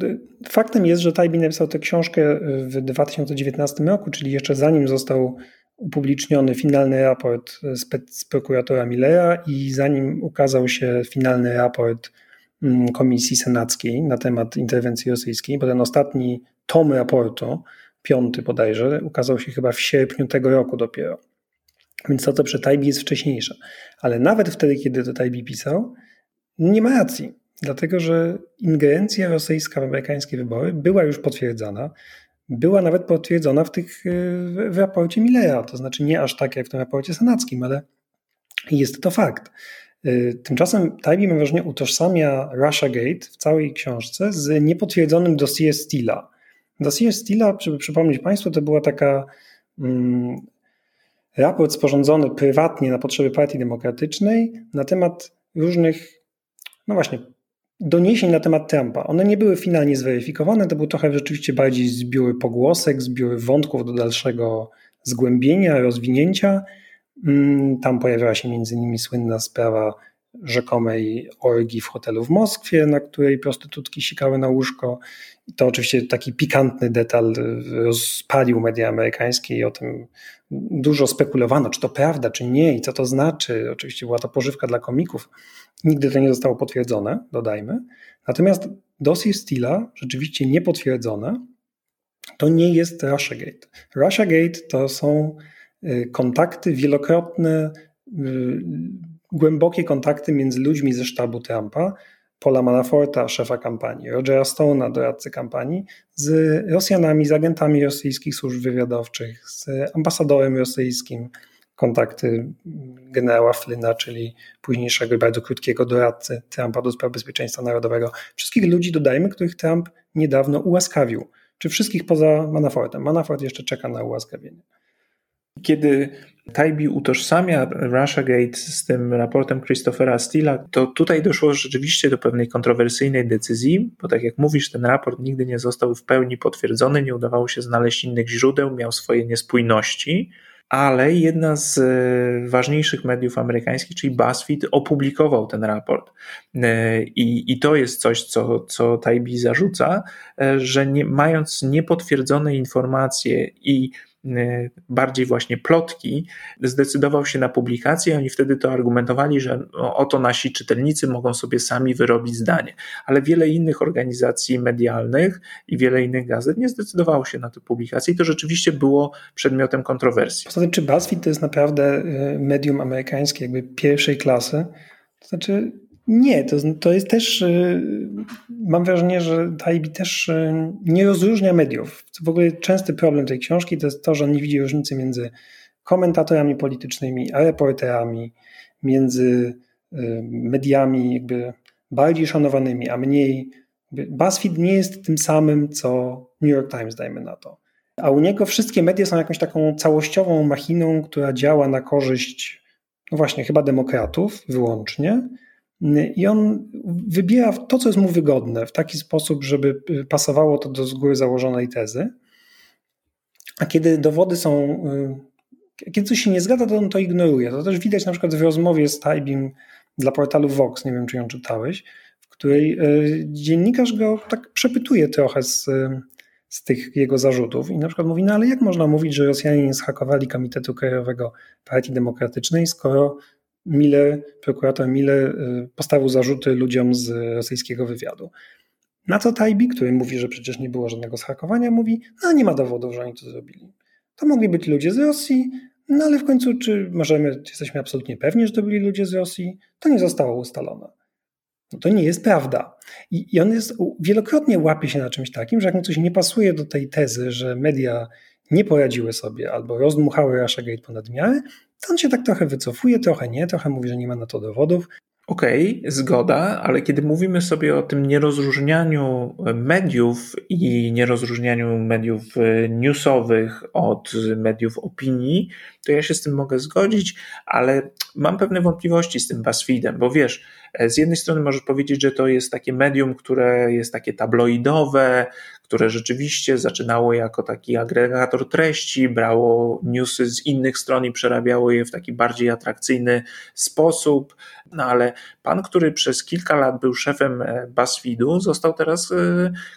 faktem jest, że Tajbi napisał tę książkę w 2019 roku, czyli jeszcze zanim został upubliczniony finalny raport specprokuratora Millera i zanim ukazał się finalny raport Komisji Senackiej na temat interwencji rosyjskiej, bo ten ostatni tom raportu, piąty bodajże, ukazał się chyba w sierpniu tego roku dopiero. Więc to, co przy Tajbi jest wcześniejsze. Ale nawet wtedy, kiedy to Tajbi pisał, nie ma racji. Dlatego, że ingerencja rosyjska w amerykańskie wybory była już potwierdzana. Była nawet potwierdzona w, tych, w raporcie Millera. To znaczy nie aż tak jak w tym raporcie senackim, ale jest to fakt. Y, tymczasem Taibbi mam wrażenie utożsamia Russiagate w całej książce z niepotwierdzonym dossier Steela. Dossier Steela, żeby przypomnieć Państwu, to była taka mm, raport sporządzony prywatnie na potrzeby Partii Demokratycznej na temat różnych, no właśnie, doniesień na temat Trumpa. One nie były finalnie zweryfikowane, to był trochę rzeczywiście bardziej zbiory pogłosek, zbiory wątków do dalszego zgłębienia, rozwinięcia. Mm, tam pojawiała się między innymi słynna sprawa rzekomej orgii w hotelu w Moskwie, na której prostytutki sikały na łóżko. I to oczywiście taki pikantny detal rozpalił media amerykańskie i o tym dużo spekulowano, czy to prawda, czy nie i co to znaczy. Oczywiście była to pożywka dla komików. Nigdy to nie zostało potwierdzone, dodajmy. Natomiast dossier Steela, rzeczywiście niepotwierdzone, to nie jest Russiagate. Russiagate to są Y, kontakty wielokrotne głębokie kontakty między ludźmi ze sztabu Trumpa, Paula Manaforta, szefa kampanii, Rogera Stone'a, doradcy kampanii, z Rosjanami, z agentami rosyjskich służb wywiadowczych, z ambasadorem rosyjskim, kontakty generała Flyna, czyli późniejszego i bardzo krótkiego doradcy Trumpa do spraw bezpieczeństwa narodowego. Wszystkich ludzi, dodajmy, których Trump niedawno ułaskawił. Czy wszystkich poza Manafortem? Manafort jeszcze czeka na ułaskawienie. Kiedy Taibi utożsamia Russiagate z tym raportem Christophera Steela, to tutaj doszło rzeczywiście do pewnej kontrowersyjnej decyzji, bo tak jak mówisz, ten raport nigdy nie został w pełni potwierdzony, nie udawało się znaleźć innych źródeł, miał swoje niespójności ale jedna z e, ważniejszych mediów amerykańskich, czyli BuzzFeed, opublikował ten raport. E, I, i to jest coś, co, co Taibi zarzuca, e, że nie, mając niepotwierdzone informacje i bardziej właśnie plotki, zdecydował się na publikację. Oni wtedy to argumentowali, że oto nasi czytelnicy mogą sobie sami wyrobić zdanie. Ale wiele innych organizacji medialnych i wiele innych gazet nie zdecydowało się na tę publikację i to rzeczywiście było przedmiotem kontrowersji. Poza tym, czy BuzzFeed to jest naprawdę y, medium amerykańskie, jakby pierwszej klasy? To znaczy, nie, to, to jest też, y, mam wrażenie, że Taibi też y, nie rozróżnia mediów. W ogóle częsty problem tej książki to jest to, że on nie widzi różnicy między komentatorami politycznymi, a reporterami, między y, mediami jakby bardziej szanowanymi, a mniej. BuzzFeed nie jest tym samym, co New York Times, dajmy na to. A u niego wszystkie media są jakąś taką całościową machiną, która działa na korzyść, no właśnie, chyba demokratów wyłącznie i on wybiera to, co jest mu wygodne, w taki sposób, żeby pasowało to do z góry założonej tezy. A kiedy dowody są, y, kiedy coś się nie zgadza, to on to ignoruje. To też widać na przykład w rozmowie z Taibim dla portalu Vox, nie wiem czy ją czytałeś, w której y, dziennikarz go tak przepytuje trochę z, z tych jego zarzutów i na przykład mówi, no ale jak można mówić, że Rosjanie nie zhakowali Komitetu Krajowego Partii Demokratycznej, skoro Miller, prokurator Miller y, postawił zarzuty ludziom z rosyjskiego wywiadu. Na co Tajbi, który mówi, że przecież nie było żadnego zhakowania, mówi, no nie ma dowodów, że oni to zrobili. To mogli być ludzie z Rosji, no ale w końcu czy możemy, jesteśmy absolutnie pewni, że to byli ludzie z Rosji? To nie zostało ustalone. No to nie jest prawda. I, I on jest, wielokrotnie łapie się na czymś takim, że jak mu coś nie pasuje do tej tezy, że media nie poradziły sobie albo rozdmuchały Russiagate ponad miarę, on się tak trochę wycofuje, trochę nie, trochę mówi, że nie ma na to dowodów. Okej, okay, zgoda, ale kiedy mówimy sobie o tym nierozróżnianiu mediów i nierozróżnianiu mediów e, newsowych od mediów opinii, to ja się z tym mogę zgodzić, ale mam pewne wątpliwości z tym BuzzFeedem, bo wiesz, e, z jednej strony możesz powiedzieć, że to jest takie medium, które jest takie tabloidowe, które rzeczywiście zaczynało jako taki agregator treści, brało newsy z innych stron i przerabiało je w taki bardziej atrakcyjny sposób. No ale pan, który przez kilka lat był szefem e, BuzzFeedu, został teraz e,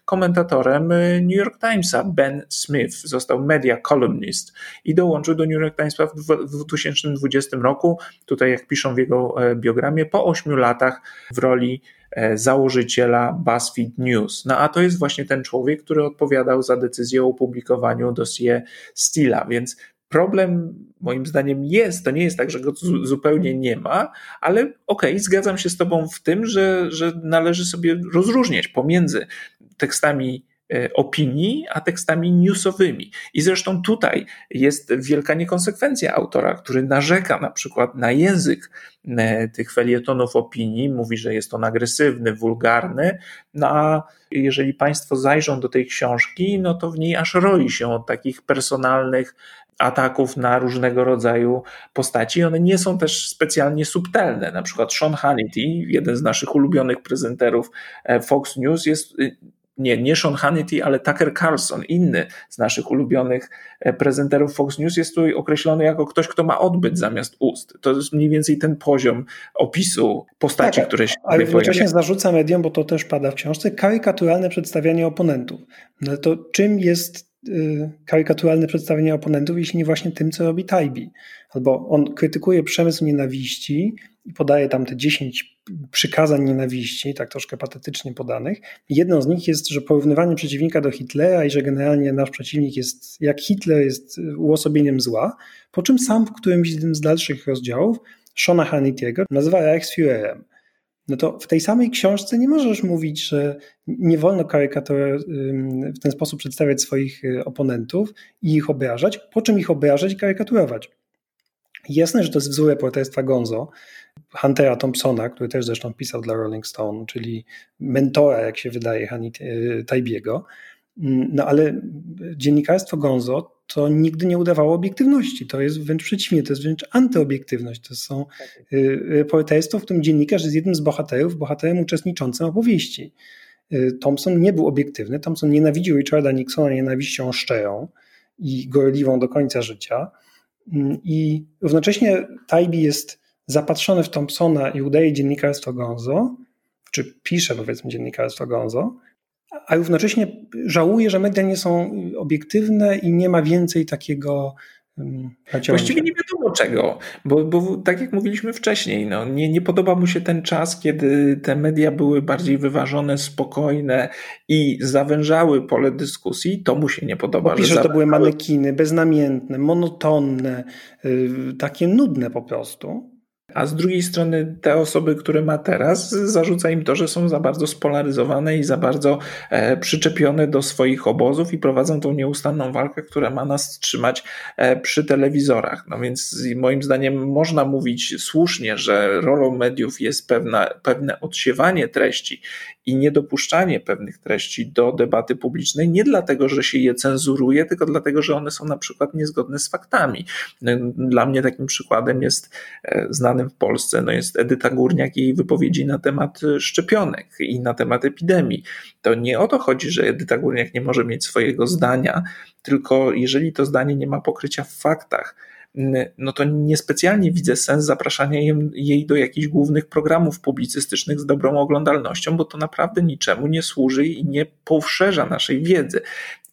komentatorem e, New York Timesa. Ben Smith został media columnist i dołączył do New York Timesa w 2020 roku. Tutaj, jak piszą w jego biogramie, po ośmiu latach w roli założyciela BuzzFeed News. No a to jest właśnie ten człowiek, który odpowiadał za decyzję o opublikowaniu dossier Steela, więc problem moim zdaniem jest, to nie jest tak, że go zupełnie nie ma, ale okej, okay, zgadzam się z tobą w tym, że, że należy sobie rozróżniać pomiędzy tekstami E, opinii, a tekstami newsowymi. I zresztą tutaj jest wielka niekonsekwencja autora, który narzeka na przykład na język e, tych felietonów opinii, mówi, że jest on agresywny, wulgarny, no a jeżeli Państwo zajrzą do tej książki, no to w niej aż roi się od takich personalnych ataków na różnego rodzaju postaci. One nie są też specjalnie subtelne. Na przykład Sean Hannity, jeden z naszych ulubionych prezenterów e, Fox News, jest nie, nie Sean Hannity, ale Tucker Carlson, inny z naszych ulubionych e, prezenterów Fox News, jest tu określony jako ktoś, kto ma odbyt zamiast ust. To jest mniej więcej ten poziom opisu postaci, tak, które się Ale jednocześnie zarzuca mediom, bo to też pada w książce, karykaturalne przedstawianie oponentów. No to czym jest y, karykaturalne przedstawienie oponentów, jeśli nie właśnie tym, co robi Taibi? Albo on krytykuje przemysł nienawiści i podaje tam te 10 przykazań nienawiści, tak troszkę patetycznie podanych. Jedną z nich jest, że porównywanie przeciwnika do Hitlera i że generalnie nasz przeciwnik jest, jak Hitler jest uosobieniem zła, po czym sam w którymś z dalszych rozdziałów Shona Hannity'ego nazywa Reichsführerem no to w tej samej książce nie możesz mówić, że nie wolno karykatur w ten sposób przedstawiać swoich y, oponentów i ich obrażać, po czym ich obrażać i karykaturować. Jasne, że to jest wzór reporterstwa Gonzo, Huntera Thompsona, który też zresztą pisał dla Rolling Stone, czyli mentora, jak się wydaje, Hani y, Taibiego. Mm, no ale dziennikarstwo Gonzo to nigdy nie udawało obiektywności. To jest wręcz przeciwnie, to jest wręcz antyoobiektywność. To są reporterstwo, w którym dziennikarz jest jednym z bohaterów, bohaterem uczestniczącym opowieści. Y, Thompson nie był obiektywny, Thompson nienawidził Richarda Nixona nienawiścią szczerą i gorliwą do końca życia. Mm, I równocześnie Tybee jest zapatrzony w Thompsona i udaje dziennikarstwo Gonzo, czy pisze powiedzmy dziennikarstwo Gonzo, a równocześnie żałuję, że media nie są obiektywne i nie ma więcej takiego Naciącia. Właściwie nie wiadomo czego, bo, bo tak jak mówiliśmy wcześniej, no, nie, nie podoba mu się ten czas, kiedy te media były bardziej wyważone, spokojne i zawężały pole dyskusji. To mu się nie podoba. Pisze, że to były manekiny beznamiętne, monotonne, yy, takie nudne po prostu. A z drugiej strony te osoby, które ma teraz, zarzuca im to, że są za bardzo spolaryzowane i za bardzo e, przyczepione do swoich obozów i prowadzą tą nieustanną walkę, która ma nas trzymać e, przy telewizorach. No więc moim zdaniem można mówić słusznie, że rolą mediów jest pewna, pewne odsiewanie treści i niedopuszczanie pewnych treści do debaty publicznej, nie dlatego, że się je cenzuruje, tylko dlatego, że one są na przykład niezgodne z faktami. Dla mnie takim przykładem jest e, znanym w Polsce, no jest Edyta Górniak i jej wypowiedzi na temat szczepionek i na temat epidemii. To nie o to chodzi, że Edyta Górniak nie może mieć swojego zdania, tylko jeżeli to zdanie nie ma pokrycia w faktach, no to niespecjalnie widzę sens zapraszania jej do jakichś głównych programów publicystycznych z dobrą oglądalnością, bo to naprawdę niczemu nie służy i nie poszerza naszej wiedzy.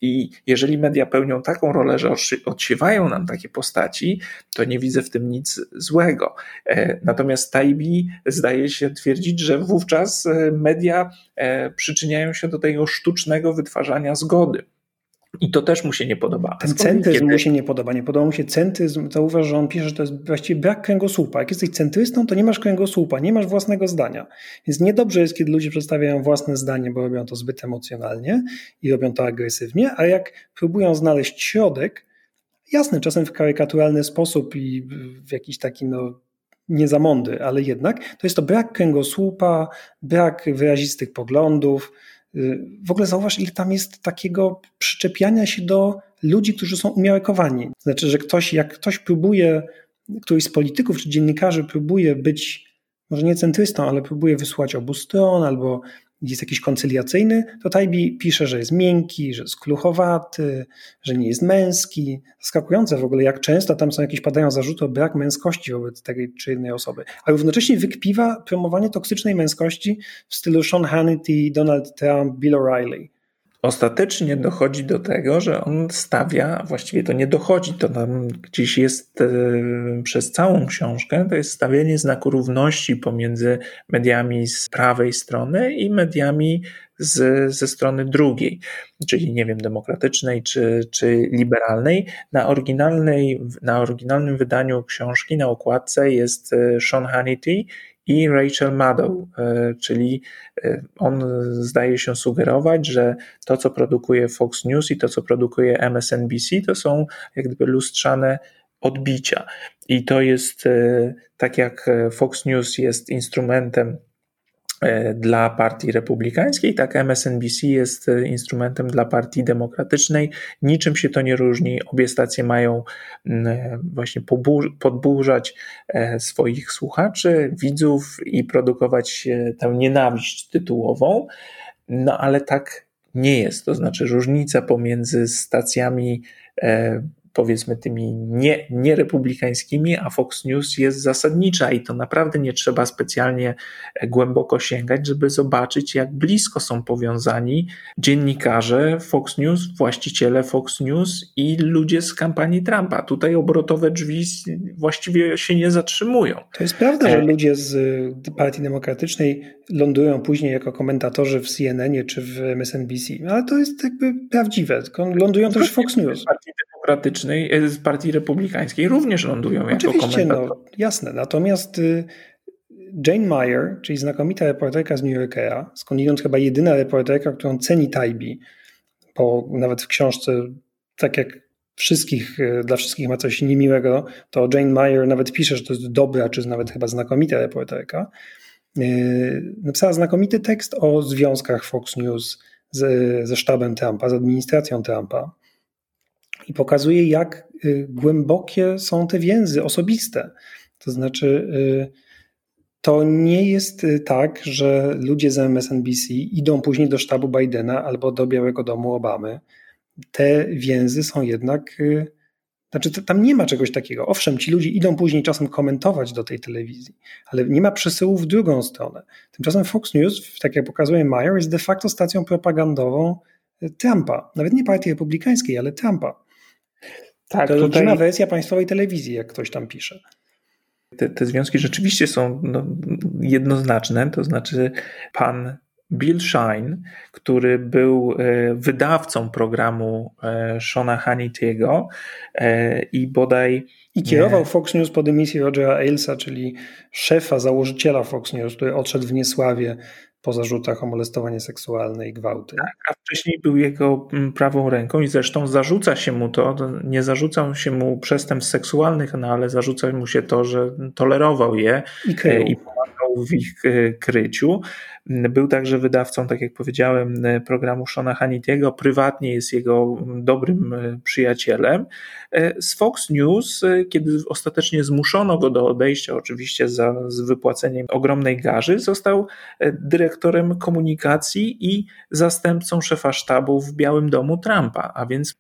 I jeżeli media pełnią taką rolę, że odsiewają nam takie postaci, to nie widzę w tym nic złego. E, natomiast Taibi zdaje się twierdzić, że wówczas e, media e, przyczyniają się do tego sztucznego wytwarzania zgody. I to też mu się nie podoba. Ten centryzm kiedy... mu się nie podoba. Nie podoba mu się centryzm. Zauważ, że on pisze, że to jest właściwie brak kręgosłupa. Jak jesteś centrystą, to nie masz kręgosłupa, nie masz własnego zdania. Więc niedobrze jest, kiedy ludzie przedstawiają własne zdanie, bo robią to zbyt emocjonalnie i robią to agresywnie, a jak próbują znaleźć środek, jasny, czasem w karykaturalny sposób i w jakiś taki no, nie za mądry, ale jednak, to jest to brak kręgosłupa, brak wyrazistych poglądów, w ogóle zauważ, ile tam jest takiego przyczepiania się do ludzi, którzy są umiarkowani. Znaczy, że ktoś, jak ktoś próbuje, któryś z polityków czy dziennikarzy próbuje być, może nie centrystą, ale próbuje wysłać obu stron albo jest jakiś koncyliacyjny, to Tajbi pisze, że jest miękki, że jest kluchowaty, że nie jest męski. Zaskakujące w ogóle, jak często tam są jakieś padają zarzuty o brak męskości wobec tej czy innej osoby. A równocześnie wykpiwa promowanie toksycznej męskości w stylu Sean Hannity, Donald Trump, Bill O'Reilly ostatecznie dochodzi do tego, że on stawia, właściwie to nie dochodzi, to tam gdzieś jest e, przez całą książkę, to jest stawianie znaku równości pomiędzy mediami z prawej strony i mediami z, ze strony drugiej, czyli nie wiem, demokratycznej czy, czy liberalnej. Na, oryginalnej, na oryginalnym wydaniu książki na okładce jest e, Sean Hannity i Rachel Maddow, e, czyli e, on zdaje się sugerować, że to, co produkuje Fox News i to, co produkuje MSNBC, to są jak gdyby lustrzane odbicia. I to jest e, tak jak Fox News jest instrumentem dla partii republikańskiej, tak MSNBC jest e, instrumentem dla partii demokratycznej. Niczym się to nie różni. Obie stacje mają e, właśnie podburzać swoich słuchaczy, widzów i produkować tę nienawiść tytułową. No ale tak nie jest. To znaczy różnica pomiędzy stacjami powiedzmy tymi nie, nierepublikańskimi, a Fox News jest zasadnicza i to naprawdę nie trzeba specjalnie głęboko sięgać, żeby zobaczyć, jak blisko są powiązani dziennikarze Fox News, właściciele Fox News i ludzie z kampanii Trumpa. Tutaj obrotowe drzwi właściwie się nie zatrzymują. To jest prawda, że e, ludzie z Partii Demokratycznej lądują później jako komentatorzy w CNN czy w MSNBC, ale to jest jakby prawdziwe. Lądują też w Fox News. Demokratycznej, e, z partii republikańskiej również lądują Oczywiście, jako komentator. No, jasne. Natomiast y, Jane Meyer, czyli znakomita reporterka z New Yorkera, skądinąd chyba jedyna reporterka, którą ceni Taibi, bo nawet w książce, tak jak wszystkich, y, dla wszystkich ma coś niemiłego, to Jane Meyer nawet pisze, że to jest dobra, czy nawet chyba znakomita reporterka. Y, napisała znakomity tekst o związkach Fox News z, ze sztabem Trumpa, z administracją Trumpa i pokazuje, jak y, głębokie są te więzy osobiste. To znaczy, y, to nie jest tak, że ludzie z MSNBC idą później do sztabu Bidena albo do Białego Domu Obamy. Te więzy są jednak znaczy, tam nie ma czegoś takiego. Owszem, ci ludzie idą później czasem komentować do tej telewizji, ale nie ma przesyłu w drugą stronę. Tymczasem Fox News, tak jak pokazuje Meyer, jest de facto stacją propagandową Trumpa. Nawet nie partii republikańskiej, ale Trumpa. Tak, to tutaj... wersja państwowej telewizji, jak ktoś tam pisze. Te, te związki rzeczywiście są no, jednoznaczne, to znaczy pan Bill Shine, który był e, wydawcą programu e, Shona Hannity'ego e, i bodaj... I kierował Fox News pod emisję Rogera Ailesa, czyli szefa, założyciela Fox News, który odszedł w niesławie po zarzutach o molestowanie seksualne i gwałty. Tak, a wcześniej był jego mm, prawą ręką i zresztą zarzuca się mu to, nie zarzucał się mu przestępstw seksualnych, no ale zarzuca mu się to, że tolerował je i, i pomagał w ich kryciu. Był także wydawcą, tak jak powiedziałem, programu Shona Hannity'ego. Prywatnie jest jego dobrym e, przyjacielem. E, z Fox News, e, kiedy ostatecznie zmuszono go do odejścia, oczywiście za, z wypłaceniem ogromnej garzy, został dyrektorem komunikacji i zastępcą szefa sztabu w Białym Domu Trumpa. A więc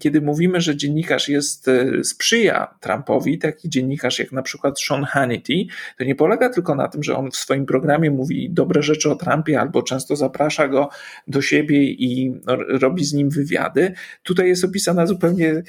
kiedy mówimy, że dziennikarz jest, sprzyja Trumpowi, taki dziennikarz jak na przykład Sean Hannity, to nie polega tylko na tym, że on w swoim programie mówi dobre rzeczy o Trumpie, albo często zaprasza go do siebie i robi z nim wywiady. Tutaj jest opisana zupełnie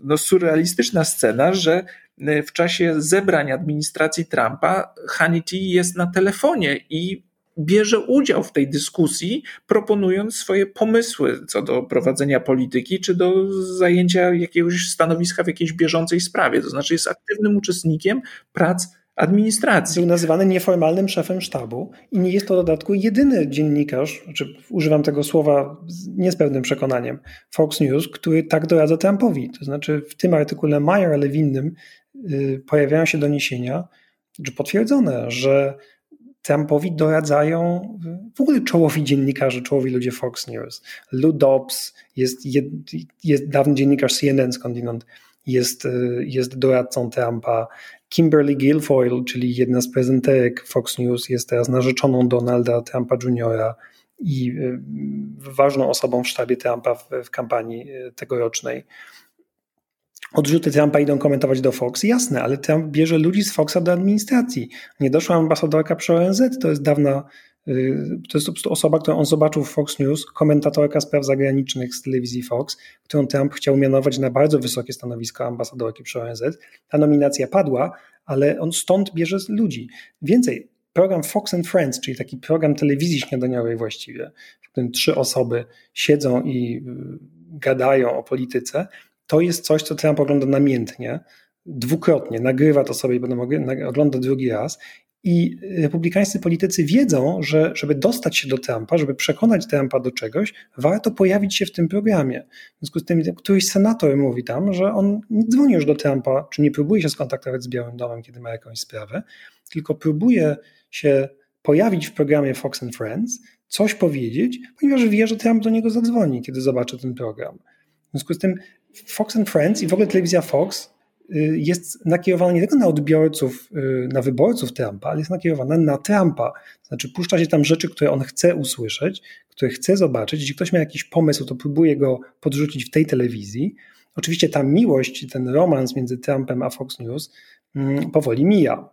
no, surrealistyczna scena, że e, w czasie zebrań administracji Trumpa Hannity jest na telefonie i bierze udział w tej dyskusji, proponując swoje pomysły co do prowadzenia polityki, czy do zajęcia jakiegoś stanowiska w jakiejś bieżącej sprawie. To znaczy jest aktywnym uczestnikiem prac administracji. Był nazywany nieformalnym szefem sztabu i nie jest to w dodatku jedyny dziennikarz, czy używam tego słowa nie z pełnym przekonaniem, Fox News, który tak doradza Trumpowi. To znaczy w tym artykule Meyer, ale w innym yy, pojawiają się doniesienia, czy potwierdzone, że Trumpowi doradzają w ogóle czołowi dziennikarze, czołowi ludzie Fox News. Lou Dobbs jest, jed, jest dawny dziennikarz CNN skądinąd, jest, y, jest doradcą Trumpa. Kimberly Guilfoyle, czyli jedna z prezenterek Fox News, jest teraz narzeczoną Donalda Trumpa Jr. i y, ważną osobą w sztabie Trumpa w, w kampanii y, tegorocznej. Odrzuty Trumpa idą komentować do Fox. Jasne, ale Trump bierze ludzi z Foxa do administracji. Nie doszła ambasadorka przy ONZ, to jest dawna to jest po prostu osoba, którą on zobaczył w Fox News, komentatorka spraw zagranicznych z telewizji Fox, którą Trump chciał mianować na bardzo wysokie stanowisko ambasadorki przy ONZ. Ta nominacja padła, ale on stąd bierze ludzi. Więcej, program Fox and Friends, czyli taki program telewizji śniadaniowej właściwie, w którym trzy osoby siedzą i y, gadają o polityce, to jest coś, co Trump ogląda namiętnie, dwukrotnie, nagrywa to sobie i potem ogląda drugi raz i republikańscy politycy wiedzą, że żeby dostać się do Trumpa, żeby przekonać Trumpa do czegoś, warto pojawić się w tym programie. W związku z tym któryś senator mówi tam, że on nie dzwoni już do Trumpa, czy nie próbuje się skontaktować z Białym Domem, kiedy ma jakąś sprawę, tylko próbuje się pojawić w programie Fox and Friends, coś powiedzieć, ponieważ wie, że Trump do niego zadzwoni, kiedy zobaczy ten program. W związku z tym Fox and Friends i w ogóle telewizja Fox jest nakierowana nie tylko na odbiorców, y, na wyborców Trumpa, ale jest nakierowana na Trumpa. Znaczy, puszcza się tam rzeczy, które on chce usłyszeć, które chce zobaczyć. Jeśli ktoś ma jakiś pomysł, to próbuje go podrzucić w tej telewizji. Oczywiście ta miłość, ten romans między Trumpem a Fox News mm, powoli mija.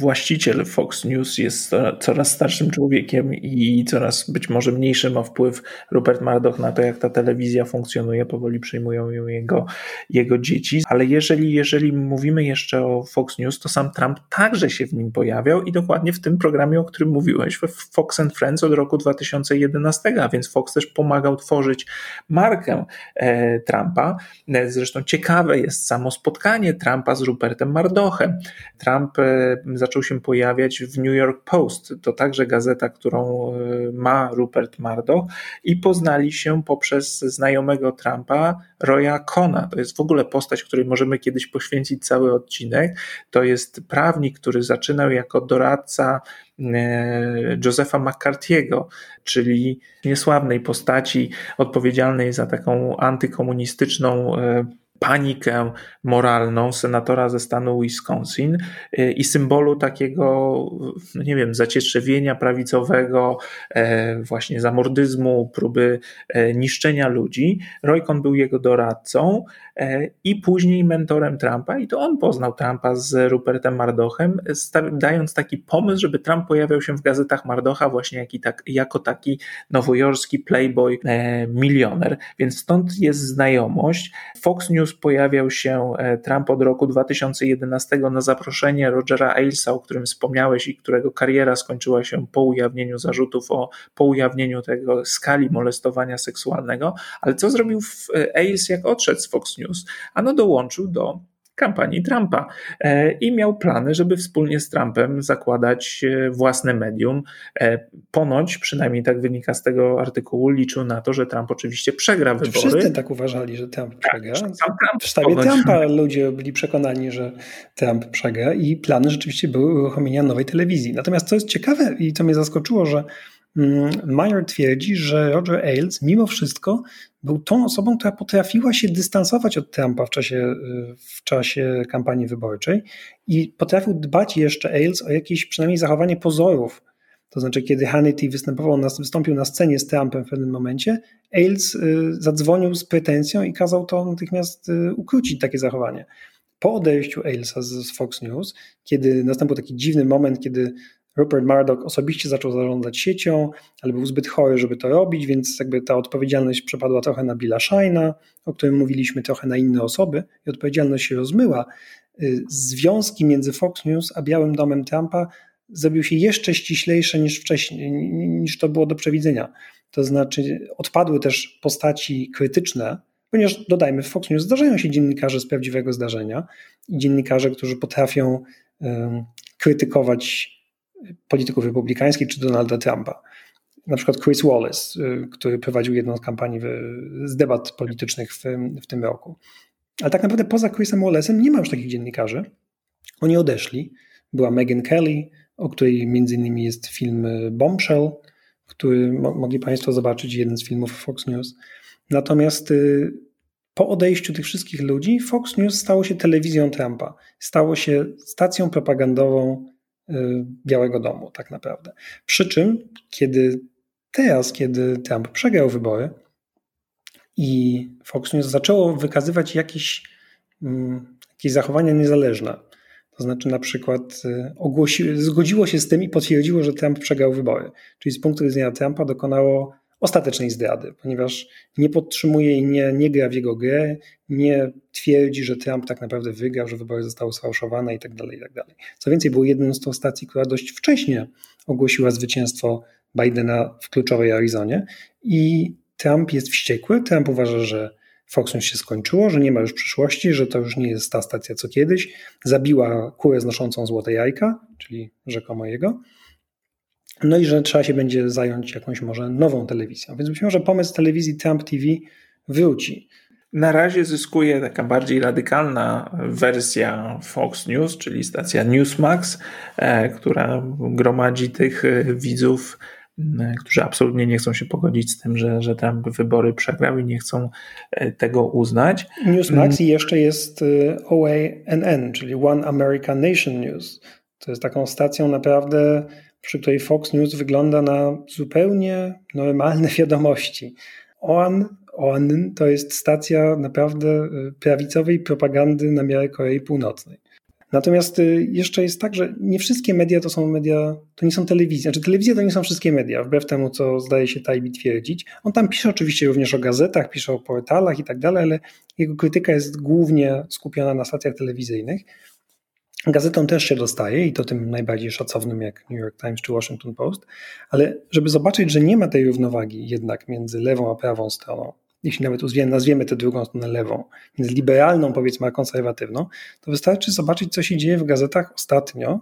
Właściciel Fox News jest coraz starszym człowiekiem i coraz być może mniejszy ma wpływ Rupert Murdoch na to, jak ta telewizja funkcjonuje. Powoli przyjmują ją jego, jego dzieci. Ale jeżeli, jeżeli mówimy jeszcze o Fox News, to sam Trump także się w nim pojawiał i dokładnie w tym programie, o którym mówiłeś, w Fox and Friends od roku 2011, a więc Fox też pomagał tworzyć markę e, Trumpa. E, zresztą ciekawe jest samo spotkanie Trumpa z Rupertem Murdochem. Trump e, zaczął się pojawiać w New York Post. To także gazeta, którą e, ma Rupert Murdoch i poznali się poprzez znajomego Trumpa, Roya Kona. To jest w ogóle postać, której możemy kiedyś poświęcić cały odcinek. To jest prawnik, który zaczynał jako doradca e, Josepha McCarthy'ego, czyli niesławnej postaci odpowiedzialnej za taką antykomunistyczną e, panikę moralną senatora ze stanu Wisconsin y, i symbolu takiego, no nie wiem, zacietrzewienia prawicowego, e, właśnie zamordyzmu, próby e, niszczenia ludzi. Roycon był jego doradcą e, i później mentorem Trumpa i to on poznał Trumpa z Rupertem Mardochem, dając taki pomysł, żeby Trump pojawiał się w gazetach Mardocha właśnie tak, jako taki nowojorski playboy milioner. Więc stąd jest znajomość. Fox News pojawiał się e, Trump od roku 2011 na zaproszenie Rogera Ailesa, o którym wspomniałeś i którego kariera skończyła się po ujawnieniu zarzutów o po ujawnieniu tego skali molestowania seksualnego. Ale co zrobił e, Ailes, jak odszedł z Fox News? Ano dołączył do kampanii Trumpa e, i miał plany, żeby wspólnie z Trumpem zakładać e, własne medium. E, ponoć, przynajmniej tak wynika z tego artykułu, liczył na to, że Trump oczywiście przegra wybory. Wszyscy tak uważali, że Trump tak, przegra. Trump w sztabie ponoć... Trumpa ludzie byli przekonani, że Trump przegra i plany rzeczywiście były uruchomienia nowej telewizji. Natomiast co jest ciekawe i co mnie zaskoczyło, że mm, Meyer twierdzi, że Roger Ailes mimo wszystko był tą osobą, która potrafiła się dystansować od Trumpa w czasie, w czasie kampanii wyborczej i potrafił dbać jeszcze Ailes o jakieś przynajmniej zachowanie pozorów. To znaczy, kiedy Hannity występował, wystąpił na scenie z Trumpem w pewnym momencie, Ailes y, zadzwonił z pretensją i kazał to natychmiast y, ukrócić takie zachowanie. Po odejściu Ailesa z Fox News, kiedy nastąpił taki dziwny moment, kiedy Rupert Murdoch osobiście zaczął zarządzać siecią, ale był zbyt chory, żeby to robić, więc jakby ta odpowiedzialność przepadła trochę na Billa Shine'a, o którym mówiliśmy, trochę na inne osoby i odpowiedzialność się rozmyła. Y, związki między Fox News a Białym Domem Trumpa zrobił się jeszcze ściślejsze niż wcześniej, niż to było do przewidzenia. To znaczy odpadły też postaci krytyczne, ponieważ dodajmy, w Fox News zdarzają się dziennikarze z prawdziwego zdarzenia i dziennikarze, którzy potrafią um, krytykować polityków republikańskich czy Donalda Trumpa. Na przykład Chris Wallace, y, który prowadził jedną z kampanii z debat politycznych w, w tym roku. Ale tak naprawdę poza Chrisem Wallace'em nie ma już takich dziennikarzy. Oni odeszli. Była Megan Kelly, o której między innymi jest film Bombshell, który mogli Państwo zobaczyć, jeden z filmów Fox News. Natomiast y, po odejściu tych wszystkich ludzi Fox News stało się telewizją Trumpa. Stało się stacją propagandową Białego Domu, tak naprawdę. Przy czym, kiedy teraz, kiedy Trump przegrał wybory i Fox News zaczęło wykazywać jakieś, mm, jakieś zachowania niezależne, to znaczy na przykład y, ogłosi, zgodziło się z tym i potwierdziło, że Trump przegrał wybory. Czyli z punktu widzenia Trumpa dokonało ostatecznej zdrady, ponieważ nie podtrzymuje i nie, nie gra w jego grę, nie twierdzi, że Trump tak naprawdę wygrał, że wybory zostały sfałszowane i tak dalej, i tak. Co więcej, był jedną z tą stacji, która dość wcześnie ogłosiła zwycięstwo Bidena w kluczowej Arizonie i Trump jest wściekły. Trump uważa, że Fox News się skończyło, że nie ma już przyszłości, że to już nie jest ta stacja co kiedyś. Zabiła kurę znoszącą złote jajka, czyli rzekomo jego. No i że trzeba się będzie zająć jakąś może nową telewizją. Więc myślę, że pomysł telewizji Trump TV wróci. Na razie zyskuje taka bardziej radykalna wersja Fox News, czyli stacja Newsmax, e, która gromadzi tych e, widzów, którzy absolutnie nie chcą się pogodzić z tym, że, że Trump wybory przegrał i nie chcą e, tego uznać. Newsmax i jeszcze jest OANN, czyli One American Nation News. To jest taką stacją naprawdę przy której Fox News wygląda na zupełnie normalne <laughs> wiadomości. OAN, OAN to jest stacja naprawdę y, prawicowej propagandy na miarę Korei Północnej. Natomiast y, jeszcze jest tak, że nie wszystkie media to są media, to nie są telewizje. Znaczy telewizje to nie są wszystkie media, wbrew temu, co zdaje się Tajbi twierdzić. On tam pisze oczywiście również o gazetach, pisze o portalach i tak dalej, ale jego krytyka jest głównie skupiona na stacjach telewizyjnych. Gazetom też się dostaje i to tym najbardziej szacownym jak New York Times czy Washington Post, ale żeby zobaczyć, że nie ma tej równowagi jednak między lewą a prawą stroną, jeśli nawet nazwiemy tę drugą stronę lewą, między liberalną powiedzmy a konserwatywną, to wystarczy zobaczyć, co się dzieje w gazetach ostatnio,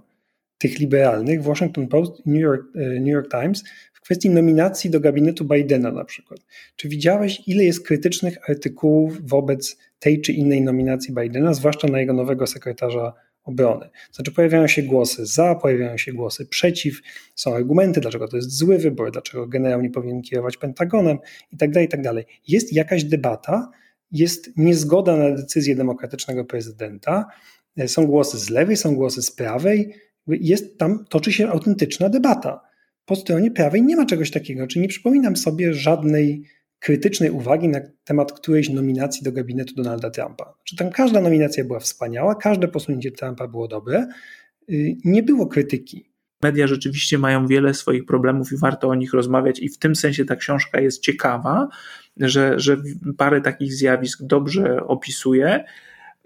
tych liberalnych, Washington Post i New York, e, New York Times, w kwestii nominacji do gabinetu Bidena na przykład. Czy widziałeś, ile jest krytycznych artykułów wobec tej czy innej nominacji Bidena, zwłaszcza na jego nowego sekretarza obrony. Znaczy pojawiają się głosy za, pojawiają się głosy przeciw, są argumenty, dlaczego to jest zły wybór, dlaczego generał nie powinien kierować Pentagonem itd., tak itd. Tak jest jakaś debata, jest niezgoda na decyzję demokratycznego prezydenta, są głosy z lewej, są głosy z prawej, jest tam, toczy się autentyczna debata. Po stronie prawej nie ma czegoś takiego, czyli nie przypominam sobie żadnej krytycznej uwagi na temat którejś nominacji do gabinetu Donalda Trumpa. Czy tam każda nominacja była wspaniała, każde posunięcie Trumpa było dobre, y, nie było krytyki. Media rzeczywiście mają wiele swoich problemów i warto o nich rozmawiać, i w tym sensie ta książka jest ciekawa, że, że parę takich zjawisk dobrze opisuje,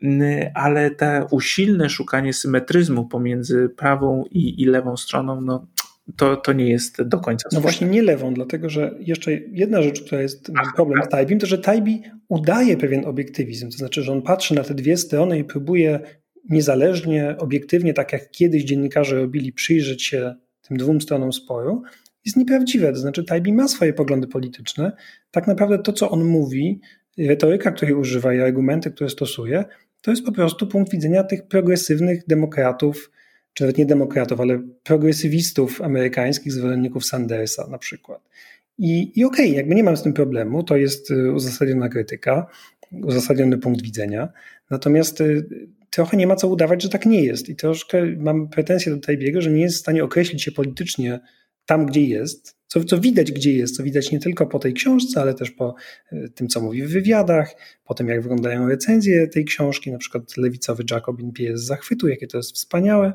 y, ale to usilne szukanie symetryzmu pomiędzy prawą i, i lewą stroną, no, to, to nie jest do końca No właśnie nie lewą, dlatego że jeszcze jedna rzecz, która jest Ach, problem z Taibim, to że Taibi udaje pewien obiektywizm, to znaczy, że on patrzy na te dwie strony i próbuje niezależnie, obiektywnie, tak jak kiedyś dziennikarze robili, przyjrzeć się tym dwóm stronom sporu, jest nieprawdziwe. To znaczy, Taibi ma swoje poglądy polityczne. Tak naprawdę to, co on mówi, retoryka, której używa i argumenty, które stosuje, to jest po prostu punkt widzenia tych progresywnych demokratów, czy nawet nie demokratów, ale progresywistów amerykańskich, zwolenników Sandersa na przykład. I, i okej, okay, jakby nie mam z tym problemu, to jest y, uzasadniona krytyka, uzasadniony punkt widzenia, natomiast y, trochę nie ma co udawać, że tak nie jest i troszkę mam pretensję do Tajbiego, że nie jest w stanie określić się politycznie tam, gdzie jest, co, co widać, gdzie jest, co widać nie tylko po tej książce, ale też po y, tym, co mówi w wywiadach, po tym, jak wyglądają recenzje tej książki, na przykład lewicowy Jacobin pije z zachwytu, jakie to jest wspaniałe.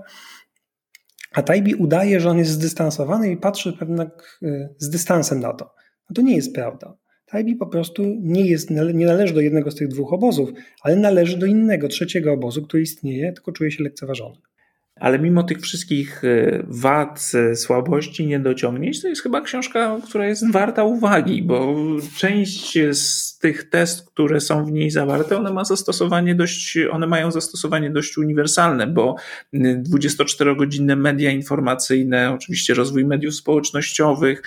A Taibi udaje, że on jest zdystansowany i patrzy jednak y, z dystansem na to. No to nie jest prawda. Taibi po prostu nie, jest, nie należy do jednego z tych dwóch obozów, ale należy do innego, trzeciego obozu, który istnieje, tylko czuje się lekceważony. Ale mimo tych wszystkich e, wad, e, słabości, niedociągnięć, to jest chyba książka, która jest warta uwagi, bo część z tych test, które są w niej zawarte, one, ma zastosowanie dość, one mają zastosowanie dość uniwersalne, bo 24-godzinne media informacyjne, oczywiście rozwój mediów społecznościowych,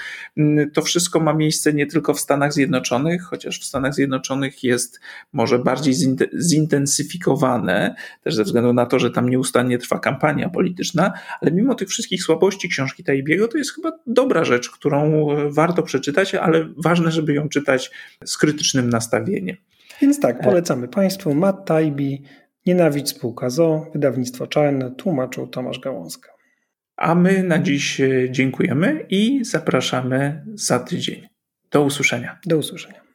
to wszystko ma miejsce nie tylko w Stanach Zjednoczonych, chociaż w Stanach Zjednoczonych jest może bardziej zintensyfikowane, też ze względu na to, że tam nieustannie trwa kampania kampania polityczna, ale mimo tych wszystkich słabości książki Tajbiego, to jest chyba dobra rzecz, którą e, warto przeczytać, ale ważne, żeby ją czytać z krytycznym nastawieniem. Więc tak, polecamy Państwu Matt Tajbi, Nienawidź spółka ZO, wydawnictwo czarne, tłumaczył Tomasz Gałązka. A my na dziś e, dziękujemy i zapraszamy za tydzień. Do usłyszenia. Do usłyszenia.